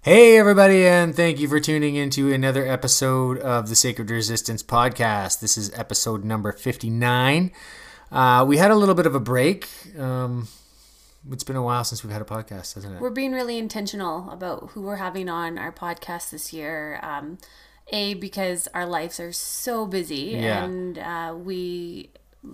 Hey, everybody, and thank you for tuning into another episode of the Sacred Resistance podcast. This is episode number 59. Uh, we had a little bit of a break. Um, it's been a while since we've had a podcast, hasn't it? We're being really intentional about who we're having on our podcast this year. Um, a, because our lives are so busy, Yeah. and uh, we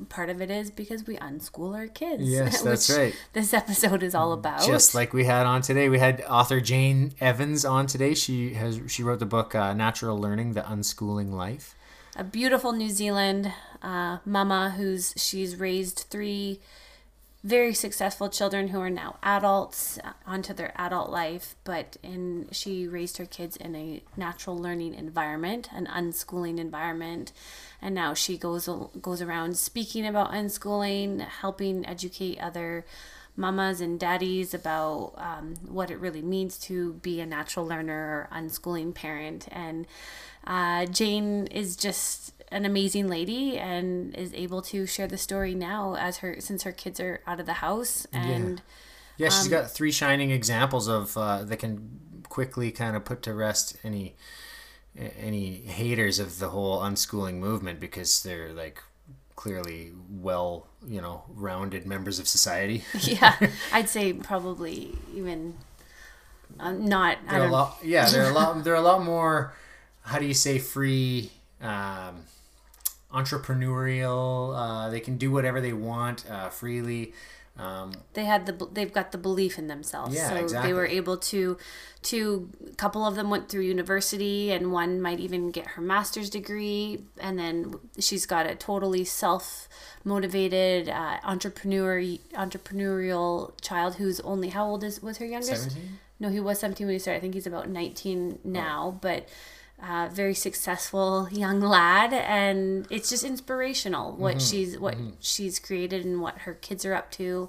part of it is because we unschool our kids. Yes, that's right. This episode is all about. Just like we had on today, we had author Jane Evans on today. She has she wrote the book uh, Natural Learning: The Unschooling Life. a beautiful New Zealand uh, mama who's she's raised three very successful children who are now adults uh, onto their adult life, but in she raised her kids in a natural learning environment, an unschooling environment, and now she goes goes around speaking about unschooling, helping educate other mamas and daddies about um, what it really means to be a natural learner or unschooling parent. And uh, Jane is just an amazing lady and is able to share the story now as her since her kids are out of the house and Yeah, she's Um, got three shining examples of uh, that can quickly kind of put to rest any any haters of the whole unschooling movement because they're like clearly well, you know, rounded members of society. yeah i'd say probably even um, not They're a lot, yeah, they're a lot. They're a lot more. How do you say free? Um, entrepreneurial. Uh, they can do whatever they want uh, freely. Um, they had the they've got the belief in themselves Yeah, so exactly. they were able to to a couple of them went through university and one might even get her master's degree and then she's got a totally self motivated uh, entrepreneur entrepreneurial child who's only how old is was her youngest 17? no he was 17 when he started i think he's about 19 now but uh, very successful young lad and it's just inspirational what she's what she's created and what her kids are up to.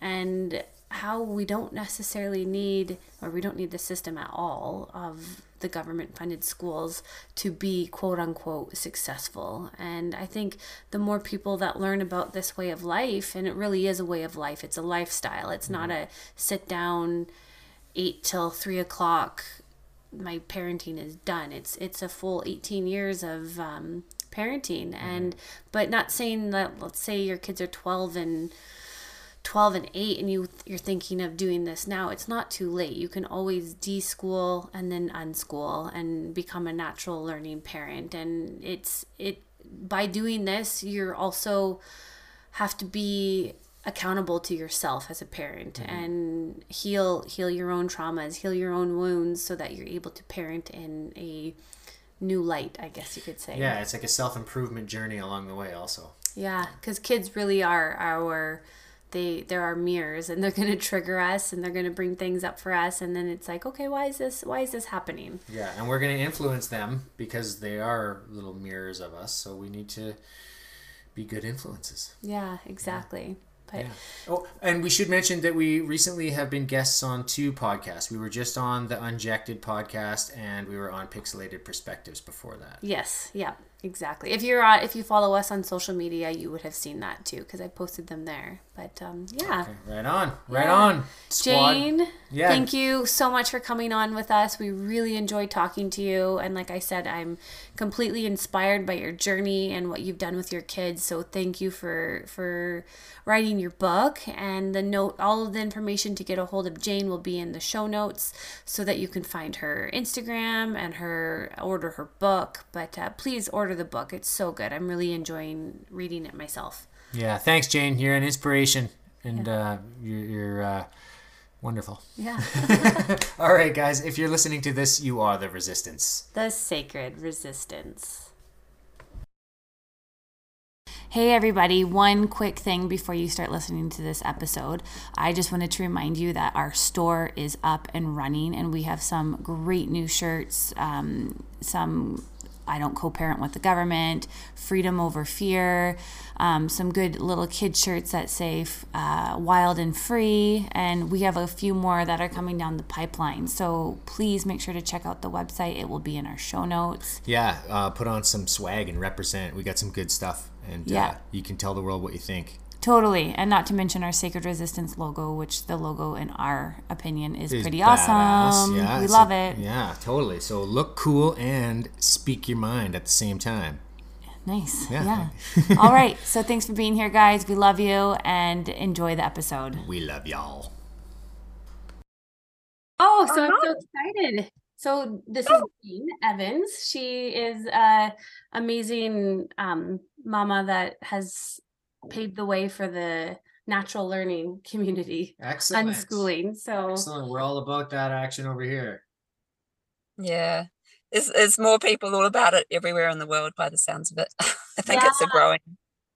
And how we don't necessarily need or we don't need the system at all of the government funded schools to be quote unquote successful. And i think the more people that learn about this way of life and it really is a way of life it's a lifestyle it's not a sit down eight till three o'clock my parenting is done. It's it's a full 18 years of um, parenting and but not saying that let's say your kids are 12 and 12 and 8 and you you're thinking of doing this now it's not too late. You can always deschool and then unschool and become a natural learning parent. And it's it by doing this you're also have to be accountable to yourself as a parent mm-hmm. and heal heal your own traumas heal your own wounds so that you're able to parent in a new light i guess you could say yeah, it's like a self improvement journey along the way. Also, yeah, because kids really are our they they're mirrors and they're gonna trigger us and they're gonna bring things up for us and then it's like okay why is this why is this happening yeah, and we're going to influence them because they are little mirrors of us. So we need to be good influences. yeah exactly but Yeah. Oh, and we should mention that we recently have been guests on two podcasts. We were just on the Unjected podcast, and we were on Pixelated Perspectives before that. yes yeah exactly if you're on if you follow us on social media you would have seen that too because i posted them there but um yeah Okay, right on, right Yeah. on, squad. Jane, Yeah. thank you so much for coming on with us. We really enjoyed talking to you. And like I said, I'm completely inspired by your journey and what you've done with your kids. So thank you for for writing your book. And the note, all of the information to get a hold of Jane will be in the show notes so that you can find her Instagram and her order her book. But uh, please order the book. It's so good. I'm really enjoying reading it myself. Yeah, thanks, Jane. You're an inspiration, and uh, you're, you're uh, wonderful. Yeah. All right, guys, if you're listening to this, you are the resistance. The Sacred Resistance. Hey, everybody, one quick thing before you start listening to this episode. I just wanted to remind you that our store is up and running, and we have some great new shirts, um, some I don't co parent with the government, freedom over fear, um, some good little kid shirts that say uh, wild and free. And we have a few more that are coming down the pipeline. So please make sure to check out the website. It will be in our show notes. Yeah, uh, put on some swag and represent. We got some good stuff. And uh, yeah. you can tell the world what you think. Totally. And not to mention our Sacred Resistance logo, which the logo, in our opinion, is, is pretty badass. awesome. Yeah, we love a, it. Yeah, totally. So look cool and speak your mind at the same time. Nice. Yeah. yeah. All right. So thanks for being here, guys. We love you and enjoy the episode. We love y'all. Oh, so I'm so excited. So this is Jane Evans. She is a amazing um, mama that has paved the way for the natural learning community. Excellent. Unschooling. So excellent. We're all about that action over here. Yeah. There's, there's more people all about it everywhere in the world by the sounds of it. I think yeah. it's a growing.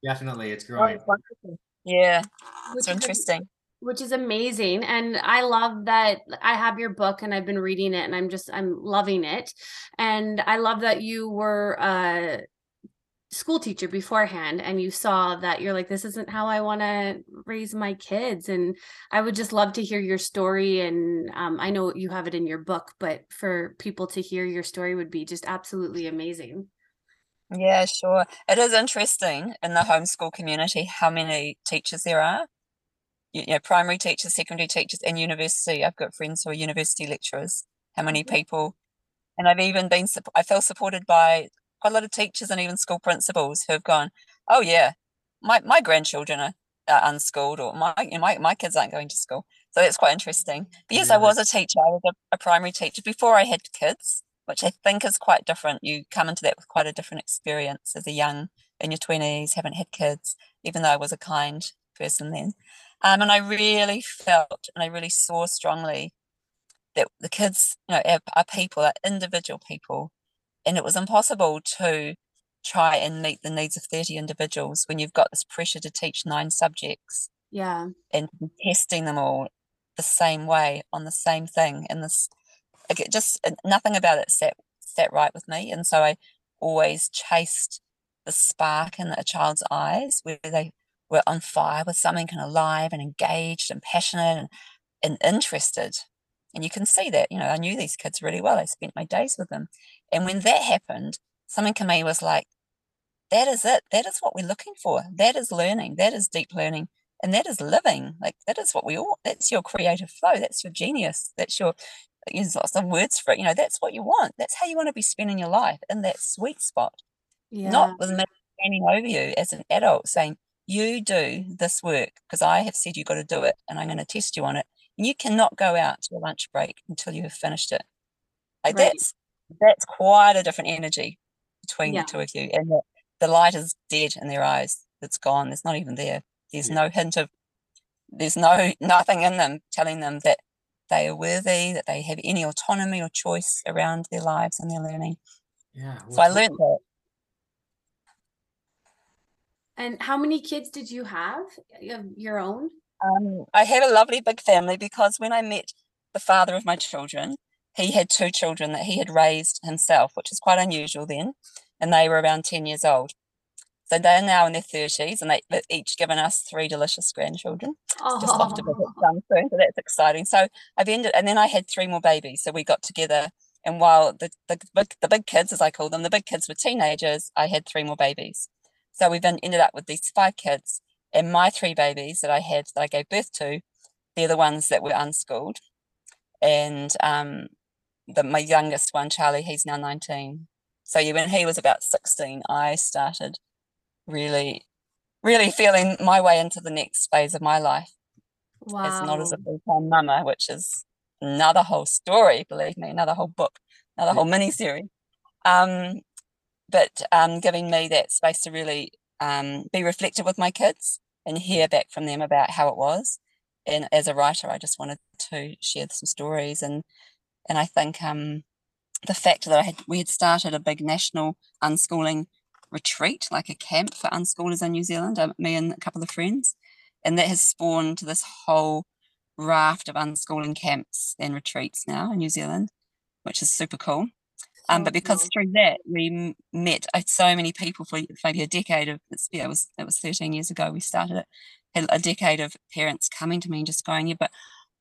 Definitely, it's growing. Oh, yeah, it's interesting. which is amazing, and I love that I have your book and I've been reading it, and I'm just I'm loving it, and I love that you were uh school teacher beforehand and you saw that you're like this isn't how i want to raise my kids and i would just love to hear your story and um, i know you have it in your book but for people to hear your story would be just absolutely amazing. Yeah sure. It is interesting in the homeschool community how many teachers there are. You know primary teachers secondary teachers and university. I've got friends who are university lecturers how many mm-hmm. people and I've even been I feel supported by quite a lot of teachers and even school principals who have gone, oh yeah, my, my grandchildren are, are unschooled or my, you know, my my kids aren't going to school. So that's quite interesting. But yes, yeah. I was a teacher. I was a, a primary teacher before I had kids, which I think is quite different. You come into that with quite a different experience as a young in your twenties, haven't had kids, even though I was a kind person then. Um, and I really felt and I really saw strongly that the kids, you know, are, are people, are individual people and it was impossible to try and meet the needs of 30 individuals when you've got this pressure to teach nine subjects yeah. and testing them all the same way on the same thing and this it just nothing about it sat sat right with me and so i always chased the spark in a child's eyes where they were on fire with something kind of alive and engaged and passionate and, and interested and you can see that, you know, I knew these kids really well. I spent my days with them. And when that happened, something in me was like, that is it. That is what we're looking for. That is learning. That is deep learning. And that is living. Like that is what we all that's your creative flow. That's your genius. That's your there's lots of words for it. You know, that's what you want. That's how you want to be spending your life in that sweet spot. Yeah. Not with me standing over you as an adult saying, you do this work because I have said you've got to do it and I'm going to test you on it you cannot go out to a lunch break until you have finished it. Like right. that's that's quite a different energy between yeah. the two of you. And the, the, light is dead in their eyes. It's gone. It's not even there. There's yeah. no hint of there's no nothing in them telling them that they are worthy, that they have any autonomy or choice around their lives and their learning. Yeah. Well, so I learned that. And how many kids did you have? of Your own? Um, I had a lovely big family because when I met the father of my children, he had two children that he had raised himself, which is quite unusual then, and they were around 10 years old. So they're now in their 30s and they've each given us three delicious grandchildren. Oh. Just off to visit some soon, so that's exciting. So I've ended, and then I had three more babies. So we got together, and while the, the, big, the big kids, as I call them, the big kids were teenagers, I had three more babies. So we've been, ended up with these five kids and my three babies that I had that I gave birth to, they're the ones that were unschooled. And um, the, my youngest one, Charlie, he's now 19. So yeah, when he was about 16, I started really, really feeling my way into the next phase of my life. Wow. As not as a full-time mama, which is another whole story, believe me, another whole book, another whole mini series. Um, but um, giving me that space to really um, be reflective with my kids and hear back from them about how it was. And as a writer, I just wanted to share some stories and and I think um, the fact that I had we had started a big national unschooling retreat, like a camp for unschoolers in New Zealand, um, me and a couple of friends, and that has spawned this whole raft of unschooling camps and retreats now in New Zealand, which is super cool. Um, but because through that we met uh, so many people for maybe a decade of yeah, it was it was 13 years ago we started it. Had a decade of parents coming to me and just going, yeah, but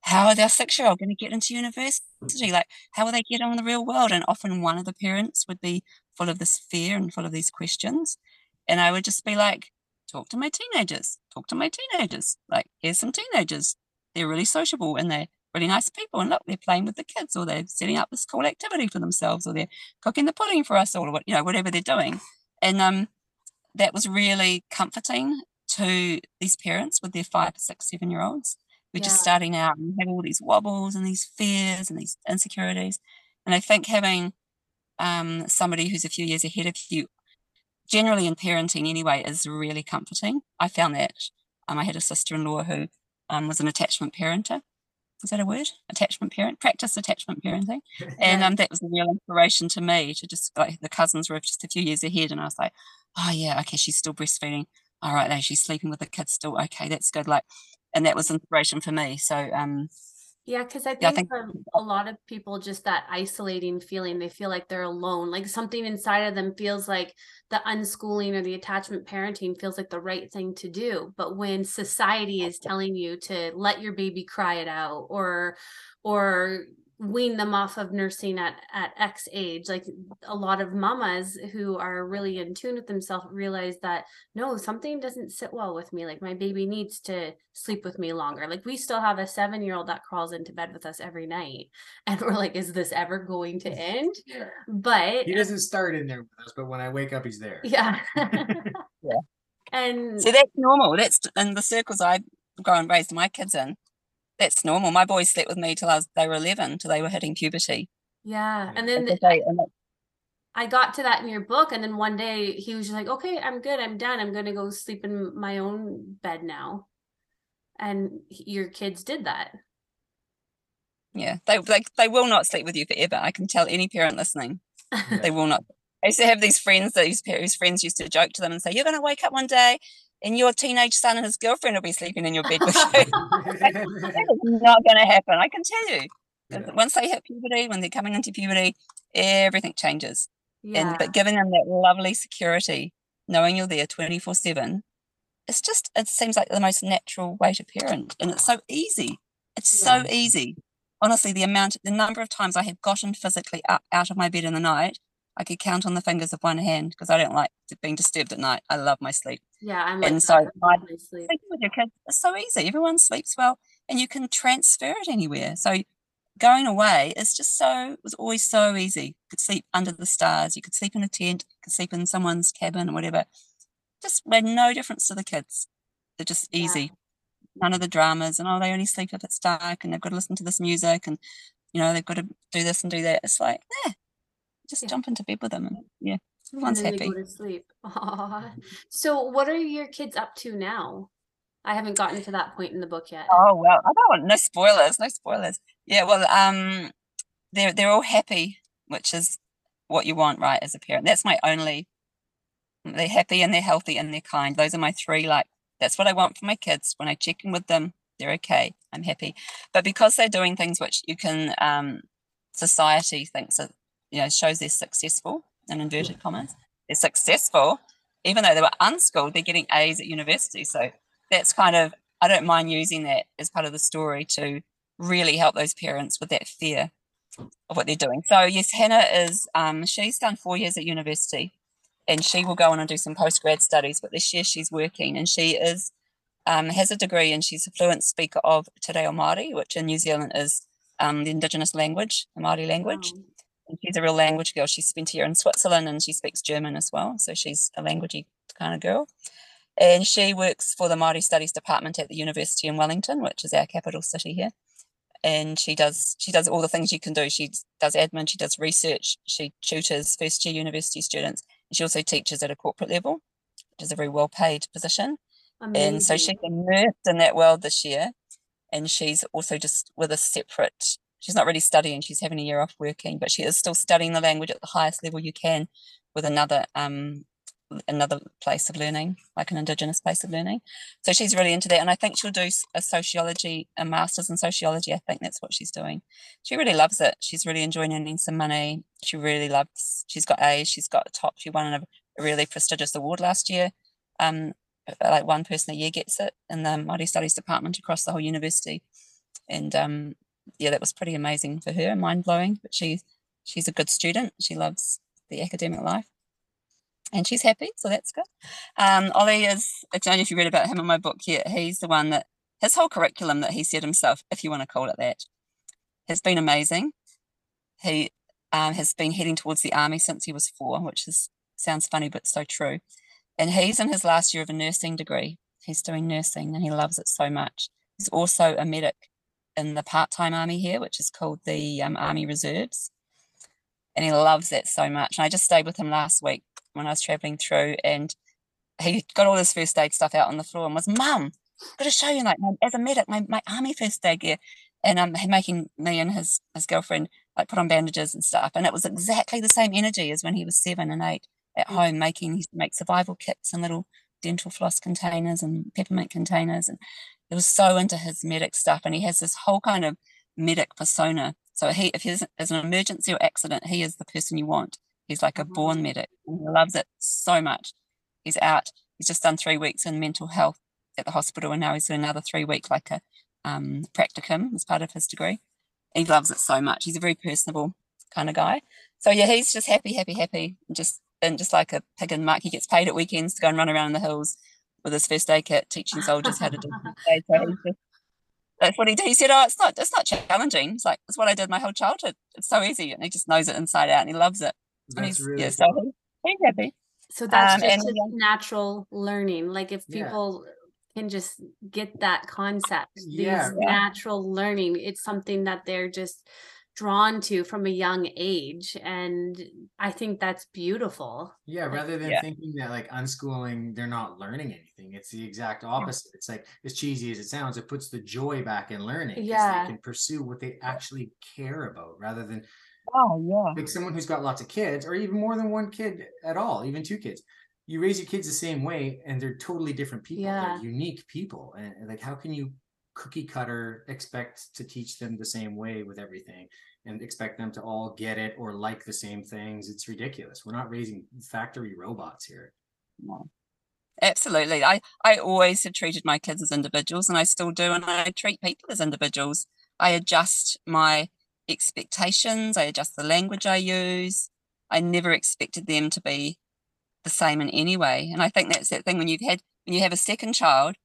how are their six year old going to get into university? Like, how will they get on in the real world? And often one of the parents would be full of this fear and full of these questions. And I would just be like, talk to my teenagers, talk to my teenagers. Like, here's some teenagers. They're really sociable and they're really nice people. And look, they're playing with the kids or they're setting up this cool activity for themselves or they're cooking the pudding for us or what, you know, whatever they're doing. And um, that was really comforting to these parents with their five, six, seven year olds we're yeah. just starting out and have all these wobbles and these fears and these insecurities. And I think having um, somebody who's a few years ahead of you, generally in parenting anyway, is really comforting. I found that. Um, I had a sister in law who um, was an attachment parenter. Is that a word? Attachment parent, practice attachment parenting. And um, that was a real inspiration to me to just like the cousins were just a few years ahead. And I was like, oh, yeah, okay, she's still breastfeeding. All right, now she's sleeping with the kids still. Okay, that's good. Like, and that was inspiration for me. So um, yeah, because I think, yeah, I think for um, a lot of people, just that isolating feeling, they feel like they're alone. Like something inside of them feels like the unschooling or the attachment parenting feels like the right thing to do. But when society is telling you to let your baby cry it out or or wean them off of nursing at at x age like a lot of mamas who are really in tune with themselves realize that no something doesn't sit well with me like my baby needs to sleep with me longer. Like we still have a seven year old that crawls into bed with us every night and we're like is this ever going to end? But he doesn't start in there with us but when i wake up he's there. Yeah. Yeah. And so that's normal. That's in the circles i've grown raised my kids in that's normal. My boys slept with me till I was, they were 11, till they were hitting puberty. Yeah. And then the, I got to that in your book. And then one day he was just like, okay, I'm good. I'm done. I'm going to go sleep in my own bed now. And your kids did that. Yeah. They, they, they will not sleep with you forever. I can tell any parent listening, they will not. I used to have these friends that whose friends used to joke to them and say, You're going to wake up one day and your teenage son and his girlfriend will be sleeping in your bed with you. that is not going to happen. I can tell you. Yeah. Once they hit puberty, when they're coming into puberty, everything changes. Yeah. And but giving them that lovely security, knowing you're there 24 7, it's just it seems like the most natural way to parent. And it's so easy. It's yeah. so easy. Honestly, the amount the number of times I have gotten physically up, out of my bed in the night I could count on the fingers of one hand because I don't like being disturbed at night. I love my sleep. Yeah, I'm like and so I sleep. with your kids. It's so easy. Everyone sleeps well, and you can transfer it anywhere. So going away is just so it was always so easy. You could sleep under the stars. You could sleep in a tent. You could sleep in someone's cabin or whatever. Just made no difference to the kids. They're just easy. Yeah. None of the dramas and oh, they only sleep if it's dark and they've got to listen to this music and you know they've got to do this and do that. It's like yeah, just yeah. jump into bed with them and yeah everyone's and happy. go to sleep. Aww. so what are your kids up to now? I haven't gotten to that point in the book yet. Oh well i don't want no spoilers no spoilers. Yeah well um they're they're all happy which is what you want right as a parent. That's my only they're happy and they're healthy and they're kind. Those are my three like that's what i want for my kids. When i check in with them they're okay i'm happy. But because they're doing things which you can um society thinks are you know shows they're successful in inverted commas. They're successful even though they were unschooled they're getting a's at university. So that's kind of i don't mind using that as part of the story to really help those parents with that fear of what they're doing. So yes hannah is um, she's done four years at university and she will go on and do some post-grad studies but this year she's working and she is um, has a degree and she's a fluent speaker of Te Reo Māori, which in New Zealand is um, the indigenous language, the Māori language. And she's a real language girl. She spent a year in Switzerland and she speaks German as well. So she's a languagey kind of girl. And she works for the Māori Studies Department at the University in Wellington, which is our capital city here. And she does she does all the things you can do. She does admin, she does research, she tutors first year university students, and she also teaches at a corporate level, which is a very well paid position. Amazing. And so she's immersed in that world this year. And she's also just with a separate she's not really studying she's having a year off working but she is still studying the language at the highest level you can with another um, another place of learning, like an Indigenous place of learning. So she's really into that. And I think she'll do a sociology, a master's in sociology. I think that's what she's doing. She really loves it. She's really enjoying earning some money. She really loves, she's got A's, she's got a top, she won a, a really prestigious award last year. Um, like one person a year gets it in the Māori Studies department across the whole university. And um, yeah, that was pretty amazing for her, mind blowing. But she, she's a good student. She loves the academic life and she's happy, so that's good. Um, Ollie is, I don't know if you read about him in my book yet, he's the one that his whole curriculum that he said himself, if you want to call it that, has been amazing. He um, has been heading towards the army since he was four, which is sounds funny but so true. And he's in his last year of a nursing degree. He's doing nursing and he loves it so much. He's also a medic in the part-time army here, which is called the um, Army Reserves. And he loves that so much. And I just stayed with him last week when I was traveling through, and he got all his first aid stuff out on the floor and was, "Mum, got to show you like as a medic, my, my army first aid gear." And um, making me and his his girlfriend like put on bandages and stuff, and it was exactly the same energy as when he was seven and eight at mm. home making he make survival kits and little dental floss containers and peppermint containers, and he was so into his medic stuff, and he has this whole kind of medic persona. So he, if there's an emergency or accident, he is the person you want. He's like a mm-hmm. born medic. He loves it so much. He's out. He's just done three weeks in mental health at the hospital, and now he's doing another three week like a um, practicum as part of his degree. He loves it so much. He's a very personable kind of guy. So yeah, he's just happy, happy, happy. Just and just like a pig in muck, he gets paid at weekends to go and run around in the hills with his first aid kit, teaching soldiers how to do it. So that's what he did. He said, "Oh, it's not, it's not challenging. It's like it's what I did my whole childhood. It's so easy, and he just knows it inside out, and he loves it." That's really yeah, so he's happy. So that's um, just, just natural learning. Like if people yeah. can just get that concept, yeah. these natural learning, it's something that they're just drawn to from a young age and i think that's beautiful yeah rather than yeah. thinking that like unschooling they're not learning anything it's the exact opposite it's like as cheesy as it sounds it puts the joy back in learning yeah they can pursue what they actually care about rather than Oh, yeah. Like someone who's got lots of kids, or even more than one kid at all, even two kids. You raise your kids the same way, and they're totally different people. Yeah. They're unique people, and like, how can you cookie cutter expect to teach them the same way with everything, and expect them to all get it or like the same things? It's ridiculous. We're not raising factory robots here. No. Absolutely. I, I always have treated my kids as individuals and I still do. And I treat people as individuals. I adjust my expectations. I adjust the language I use. I never expected them to be the same in any way. And I think that's that thing when you've had when you have a second child,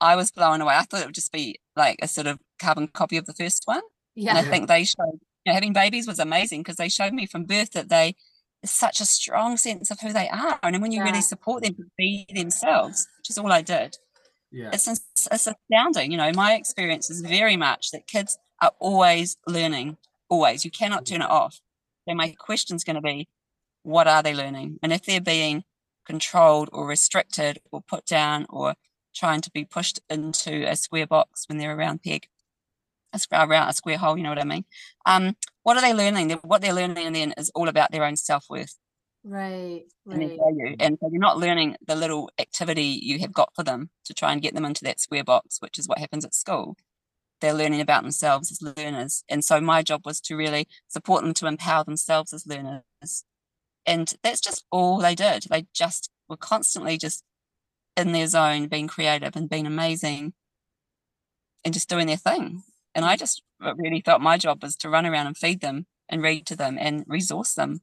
I was blown away. I thought it would just be like a sort of carbon copy of the first one. Yeah. And I think they showed you know, having babies was amazing because they showed me from birth that they is such a strong sense of who they are. And when you yeah. really support them to be themselves, which is all I did. Yeah. It's, it's astounding. You know, my experience is very much that kids are always learning, always. You cannot turn it off. So my question is going to be, what are they learning? And if they're being controlled or restricted or put down or trying to be pushed into a square box when they're around peg, a square, a square hole, you know what I mean? Um, what are they learning? What they're learning then is all about their own self-worth. Right, right. And, and so you're not learning the little activity you have got for them to try and get them into that square box, which is what happens at school they're learning about themselves as learners. And so my job was to really support them to empower themselves as learners. And that's just all they did. They just were constantly just in their zone, being creative and being amazing and just doing their thing. And I just really felt my job was to run around and feed them and read to them and resource them.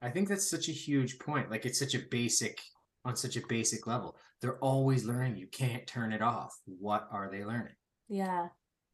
I think that's such a huge point. Like it's such a basic on such a basic level. They're always learning. You can't turn it off. What are they learning? Yeah.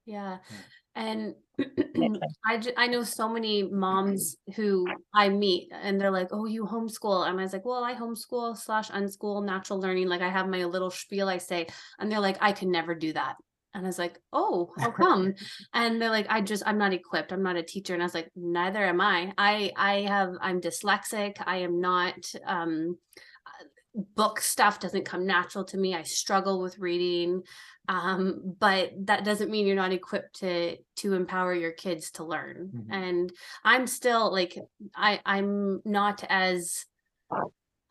Yeah. Hmm. And I, I know so many moms who I meet and they're like, oh, you homeschool. And I was like, well, I homeschool slash unschool natural learning. Like I have my little spiel I say, and they're like, I could never do that. And I was like, oh, how come? and they're like, I just, I'm not equipped. I'm not a teacher. And I was like, neither am I. I, I have, I'm dyslexic. I am not, um, book stuff doesn't come natural to me. I struggle with reading um, but that doesn't mean you're not equipped to to empower your kids to learn mm-hmm. and i'm still like i i'm not as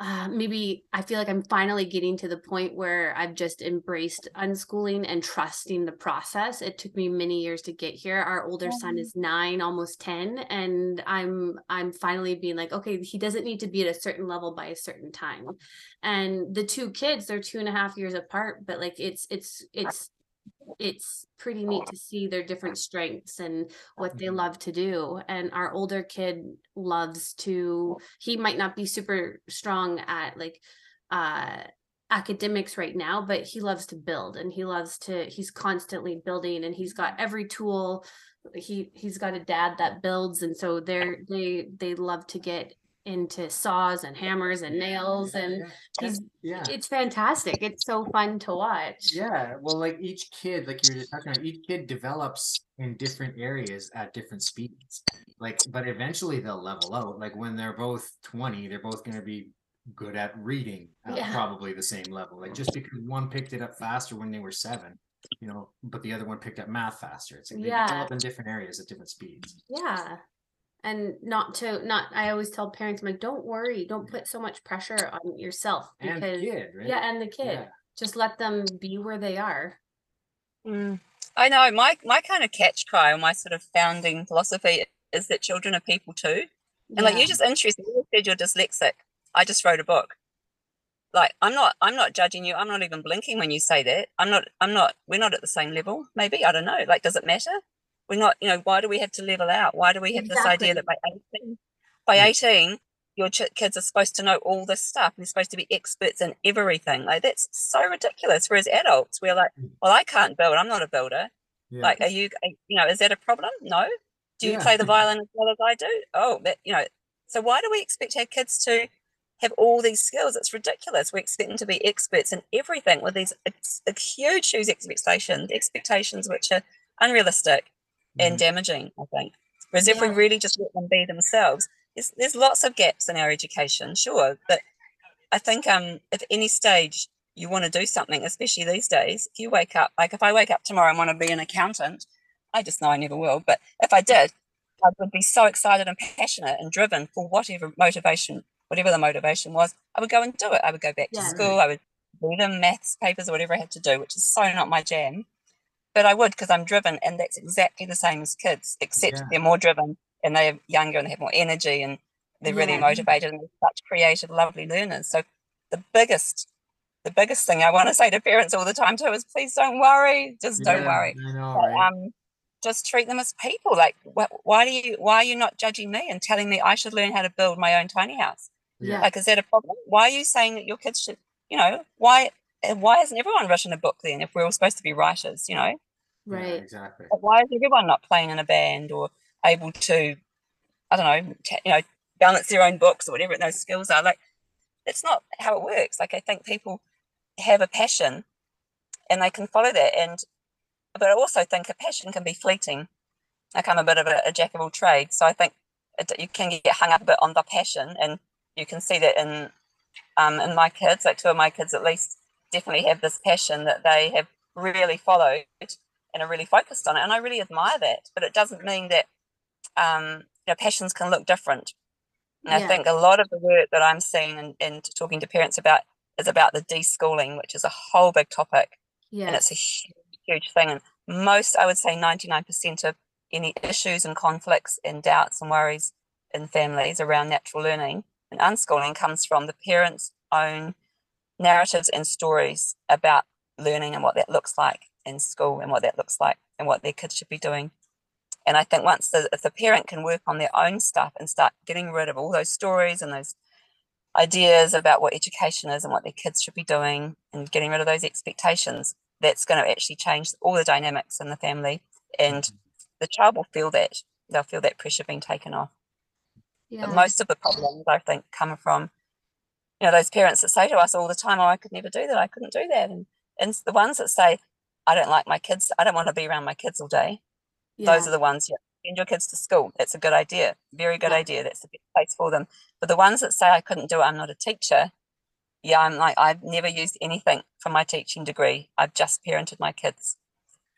uh, maybe I feel like I'm finally getting to the point where I've just embraced unschooling and trusting the process. It took me many years to get here. Our older son is nine, almost 10. And I'm I'm finally being like, okay, he doesn't need to be at a certain level by a certain time. And the two kids, they're two and a half years apart, but like it's it's it's it's pretty neat to see their different strengths and what they love to do. And our older kid loves to, he might not be super strong at like uh academics right now, but he loves to build and he loves to, he's constantly building and he's got every tool. He he's got a dad that builds and so they're they they love to get into saws and hammers and nails and yeah. he's yeah. it's fantastic. It's so fun to watch. Yeah, well, like each kid, like you were just talking about, each kid develops in different areas at different speeds. Like, but eventually they'll level out. Like when they're both 20, they're both going to be good at reading at Yeah. probably the same level. Like just because one picked it up faster when they were seven, you know, but the other one picked up math faster. It's like they Yeah. develop in different areas at different speeds. Yeah. And not to not I always tell parents I'm like don't worry, don't put so much pressure on yourself And because kid, right? yeah, and the kid. Yeah. Just let them be where they are. Mm. I know my my kind of catch cry or my sort of founding philosophy is that children are people too. And like Yeah. you just interesting, you said you're dyslexic. I just wrote a book. Like I'm not I'm not judging you. I'm not even blinking when you say that. I'm not I'm not we're not at the same level. Maybe I don't know. Like does it matter? We're not. You know why do we have to level out? Why do we have this idea that by 18 by 18 your ch- kids are supposed to know all this stuff and they're supposed to be experts in everything? Like that's so ridiculous. Whereas adults we're like, Mm. well I can't build. I'm not a builder. Yeah. Like, are you, you know, is that a problem? No. Do you Yeah. play the violin as well as I do? Oh, that, you know, so why do we expect our kids to have all these skills? It's ridiculous. We expect them to be experts in everything with these ex- ex- huge, huge expectations, expectations which are unrealistic and Mhm. damaging, I think. Whereas if we really just let them be themselves, there's, there's lots of gaps in our education, sure. But I think um, if any stage you want to do something, especially these days, if you wake up, like if I wake up tomorrow and want to be an accountant, I just know I never will. But if I did, I would be so excited and passionate and driven for whatever motivation, whatever the motivation was, I would go and do it. I would go back to school, I would do the maths papers or whatever I had to do, which is so not my jam. But I would because I'm driven, and that's exactly the same as kids, except Yeah. they're more driven and they're younger and they have more energy and they're really Yeah. motivated and they're such creative, lovely learners. So the biggest, the biggest thing I want to say to parents all the time too is please don't worry, just don't worry. Know, But, right? um, just treat them as people. Like, wh- why do you, why are you not judging me and telling me I should learn how to build my own tiny house? Yeah. Like, is that a problem? Why are you saying that your kids should, you know, why, why hasn't everyone written a book then if we're all supposed to be writers, you know? Yeah, Right. exactly. Why is everyone not playing in a band or able to, I don't know, ta- you know, balance their own books or whatever those skills are? Like, it's not how it works. Like, I think people have a passion and they can follow that. And, but I also think a passion can be fleeting. Like, I'm a bit of a, a jack of all trades. So I think it, you can get hung up a bit on the passion. And you can see that in, um, in my kids, like two of my kids at least, definitely have this passion that they have really followed and are really focused on it. And I really admire that. But it doesn't mean that um, you know, passions can look different. And I think a lot of the work that I'm seeing and, and talking to parents about is about the deschooling, which is a whole big topic. And it's a huge, huge thing. And most, I would say 99% of any issues and conflicts and doubts and worries in families around natural learning and unschooling comes from the parents' own narratives and stories about learning and what that looks like in school and what that looks like and what their kids should be doing. And I think once the if the parent can work on their own stuff and start getting rid of all those stories and those ideas about what education is and what their kids should be doing and getting rid of those expectations, that's going to actually change all the dynamics in the family. And mm-hmm. the child will feel that. They'll feel that pressure being taken off. Yeah. But most of the problems I think come from, you know, those parents that say to us all the time, "Oh, I could never do that. I couldn't do that," and and the ones that say, "I don't like my kids. I don't want to be around my kids all day." Those are the ones. Yeah, send your kids to school. That's a good idea. Very good Yeah. idea. That's the best place for them. But the ones that say, "I couldn't do it. I'm not a teacher." Yeah, I'm like I've never used anything from my teaching degree. I've just parented my kids,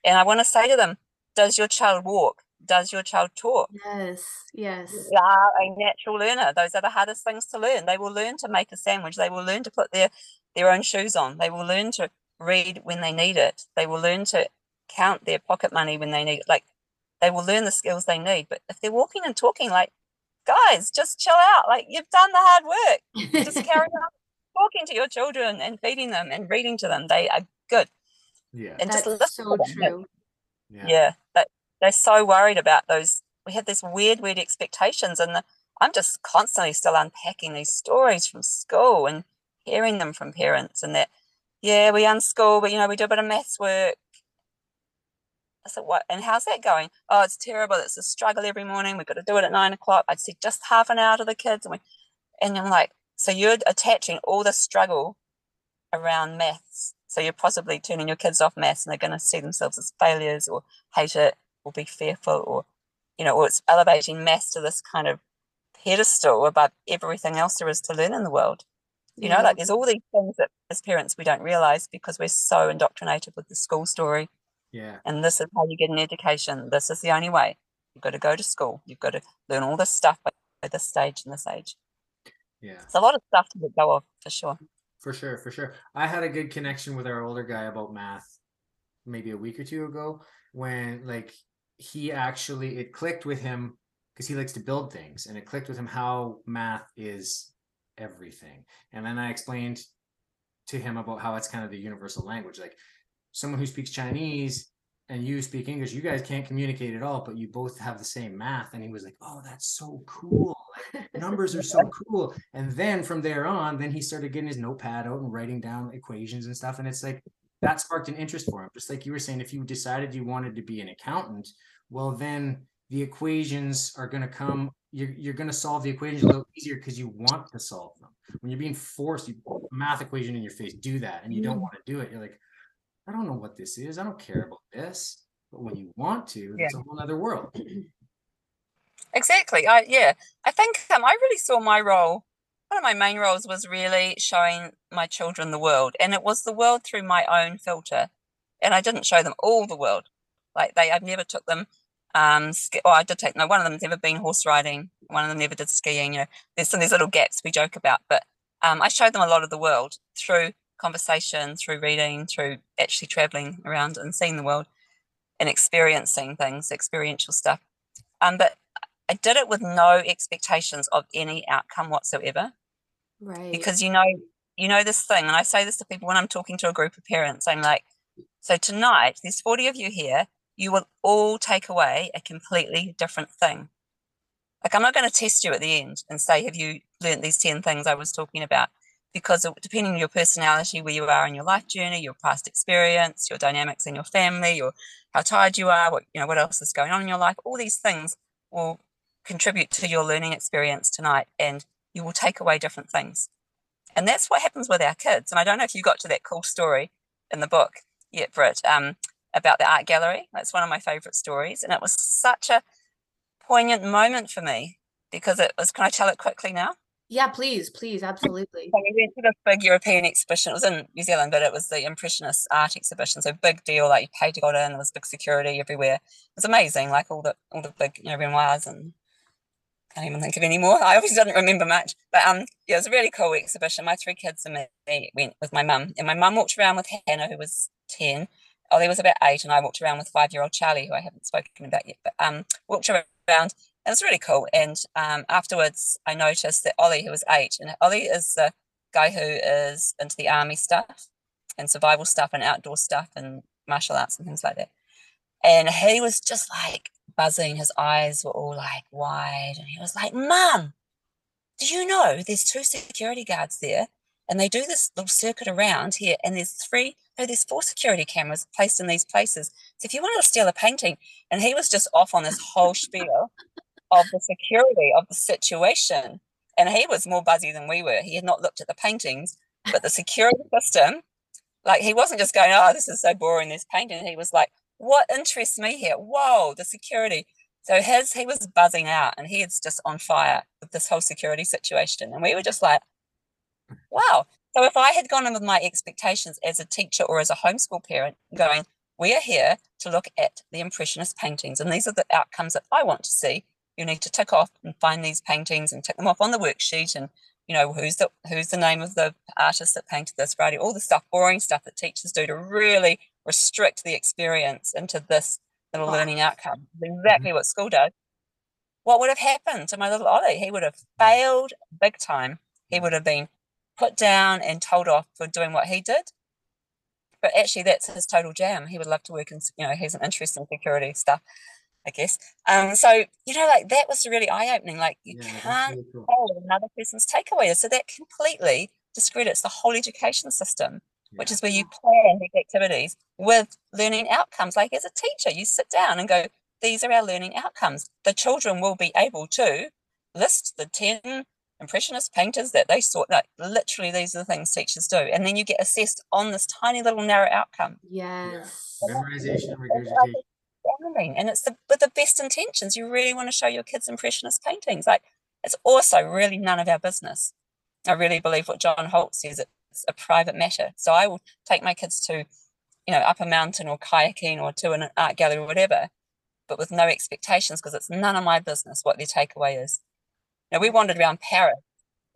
and I want to say to them, "Does your child walk? Does your child talk? Yes, yes. They are a natural learner. Those are the hardest things to learn. They will learn to make a sandwich. They will learn to put their, their own shoes on. They will learn to read when they need it. They will learn to count their pocket money when they need it. Like they will learn the skills they need. But if they're walking and talking like, guys, just chill out. Like you've done the hard work. Just carry on talking to your children and feeding them and reading to them. They are good. Yeah. And That's just listen so to them. true. Yeah. yeah that they're so worried about those we have this weird weird expectations and the, i'm just constantly still unpacking these stories from school and hearing them from parents and that yeah we unschool but you know we do a bit of maths work I said, what? And how's that going? Oh, it's terrible. It's a struggle every morning. We've got to do it at nine o'clock. I'd see just half an hour to the kids. And, we, and I'm like, so you're attaching all the struggle around maths. So you're possibly turning your kids off maths and they're going to see themselves as failures or hate it or be fearful or, you know, or it's elevating maths to this kind of pedestal above everything else there is to learn in the world. You know, like there's all these things that as parents we don't realize because we're so indoctrinated with the school story Yeah. and this is how you get an education. This is the only way. You've got to go to school. You've got to learn all this stuff by, by this stage and this age. Yeah. It's a lot of stuff to let go of for sure. For sure, for sure. I had a good connection with our older guy about math maybe a week or two ago when like he actually it clicked with him because he likes to build things and it clicked with him how math is everything. And then I explained to him about how it's kind of the universal language. Like someone who speaks Chinese and you speak English, you guys can't communicate at all, but you both have the same math. And he was like, Oh, that's so cool. Numbers are so cool. And then from there on, then he started getting his notepad out and writing down equations and stuff. And it's like that sparked an interest for him. Just like you were saying, if you decided you wanted to be an accountant, well, then the equations are going to come. You're, you're going to solve the equations a little easier because you want to solve them. When you're being forced, you a math equation in your face, do that, and you don't want to do it. You're like, I don't know what this is. I don't care about this. But when you want to, it's a whole other world. Exactly. I yeah. I think um, I really saw my role. One of my main roles was really showing my children the world, and it was the world through my own filter. And I didn't show them all the world. Like they, I've never took them. Um, ski- oh, I did take. No, one of them's never been horse riding. One of them never did skiing. You know, there's some these little gaps we joke about, but um, I showed them a lot of the world through conversation, through reading, through actually traveling around and seeing the world and experiencing things, experiential stuff. Um, but I did it with no expectations of any outcome whatsoever Right. because you know you know this thing and I say this to people when I'm talking to a group of parents I'm like so tonight there's 40 of you here you will all take away a completely different thing like I'm not going to test you at the end and say have you learnt these 10 things I was talking about because depending on your personality where you are in your life journey your past experience your dynamics in your family your how tired you are what you know what else is going on in your life all these things will contribute to your learning experience tonight and you will take away different things. And that's what happens with our kids. And I don't know if you got to that cool story in the book yet, Britt, um, about the art gallery. That's one of my favorite stories. And it was such a poignant moment for me because it was, can I tell it quickly now? yeah, please, please, absolutely. So we went to this big European exhibition. It was in New Zealand, but it was the Impressionist art exhibition. So big deal, like you paid to go in. There was big security everywhere. It was amazing, like all the all the big you know Renoirs and can't even think of any more. I obviously didn't remember much, but um, yeah, it was a really cool exhibition. My three kids and me went with my mum, and my mum walked around with Hannah, who was ten. Ollie was about eight, and I walked around with five-year-old Charlie, who I haven't spoken about yet. But um, walked around it was really cool. And um, afterwards, I noticed that Ollie, who was eight, and Ollie is the guy who is into the army stuff and survival stuff and outdoor stuff and martial arts and things like that. And he was just like buzzing. His eyes were all like wide. And he was like, Mum, do you know there's two security guards there? And they do this little circuit around here. And there's three, no, there's four security cameras placed in these places. So if you wanted to steal a painting, and he was just off on this whole spiel of the security of the situation. And he was more buzzy than we were. He had not looked at the paintings, but the security system, like he wasn't just going, Oh, this is so boring, this painting. He was like, What interests me here? Whoa, the security. So his he was buzzing out and he is just on fire with this whole security situation. And we were just like, Wow. So if I had gone in with my expectations as a teacher or as a homeschool parent, going, We are here to look at the Impressionist paintings, and these are the outcomes that I want to see. You need to tick off and find these paintings and tick them off on the worksheet and you know who's the who's the name of the artist that painted this variety all the stuff boring stuff that teachers do to really restrict the experience into this little learning outcome exactly mm-hmm. what school does what would have happened to my little ollie he would have failed big time he would have been put down and told off for doing what he did but actually that's his total jam he would love to work in you know he has an interest in security stuff I guess. Um, so you know, like that was really eye opening. Like you yeah, can't really cool. hold another person's takeaway. So that completely discredits the whole education system. Which is where you plan these activities with learning outcomes. Like as a teacher, you sit down and go, "These are our learning outcomes." The children will be able to list the ten impressionist painters that they saw. Like literally, these are the things teachers do, and then you get assessed on this tiny little narrow outcome. Yes, yeah. memorization, regurgitation and it's the, with the best intentions. You really want to show your kids impressionist paintings. Like it's also really none of our business. I really believe what John Holt says. It's a private matter. So I will take my kids to, you know, up a mountain or kayaking or to an art gallery or whatever, but with no expectations because it's none of my business what their takeaway is. Now we wandered around Paris,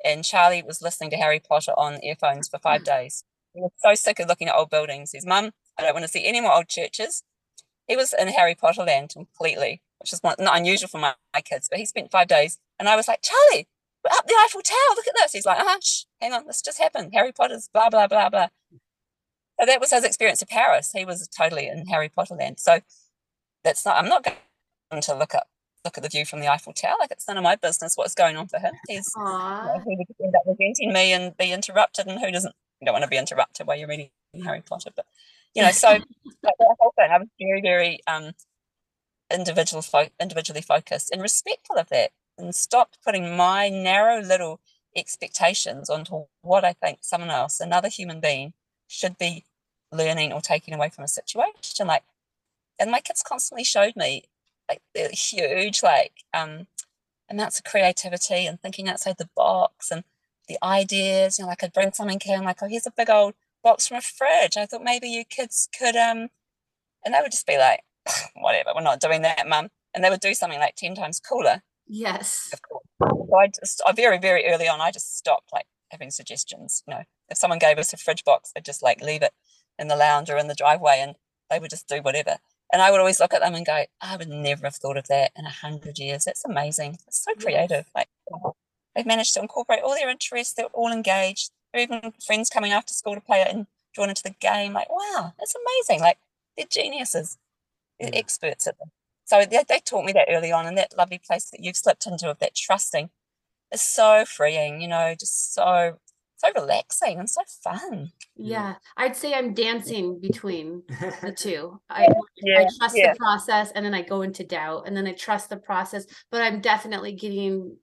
and Charlie was listening to Harry Potter on earphones for five mm. days. He was so sick of looking at old buildings. He says, "Mum, I don't want to see any more old churches he was in Harry Potter land completely, which is not unusual for my, my kids. But he spent five days, and I was like, Charlie, we're up the Eiffel Tower. Look at this. He's like, uh-huh, shh, hang on, this just happened. Harry Potter's blah blah blah blah. So that was his experience of Paris. He was totally in Harry Potter land. So that's not. I'm not going to look up look at the view from the Eiffel Tower. Like it's none of my business what's going on for him. He's you know, he would end up resenting me and be interrupted, and who doesn't? You don't want to be interrupted while you're reading Harry Potter, but you know, so like, that whole thing, I was very, very um, individual fo- individually focused and respectful of that, and stopped putting my narrow little expectations onto what I think someone else, another human being, should be learning or taking away from a situation. Like, and my kids constantly showed me like the huge like um amounts of creativity and thinking outside the box and the ideas. You know, like I'd bring something in, like, oh, here's a big old box from a fridge. I thought maybe you kids could um and they would just be like, whatever, we're not doing that, mum. And they would do something like 10 times cooler. Yes. So I just I very, very early on I just stopped like having suggestions. You know, if someone gave us a fridge box, I'd just like leave it in the lounge or in the driveway and they would just do whatever. And I would always look at them and go, I would never have thought of that in a hundred years. That's amazing. It's so creative. Like they've managed to incorporate all their interests, they're all engaged or even friends coming after school to play it and drawn into the game. Like, wow, that's amazing. Like, they're geniuses, they're yeah. experts at them. So they, they taught me that early on, and that lovely place that you've slipped into of that trusting is so freeing, you know, just so so relaxing and so fun. Yeah, I'd say I'm dancing between the two. I, yeah, I trust yeah. the process and then I go into doubt and then I trust the process, but I'm definitely getting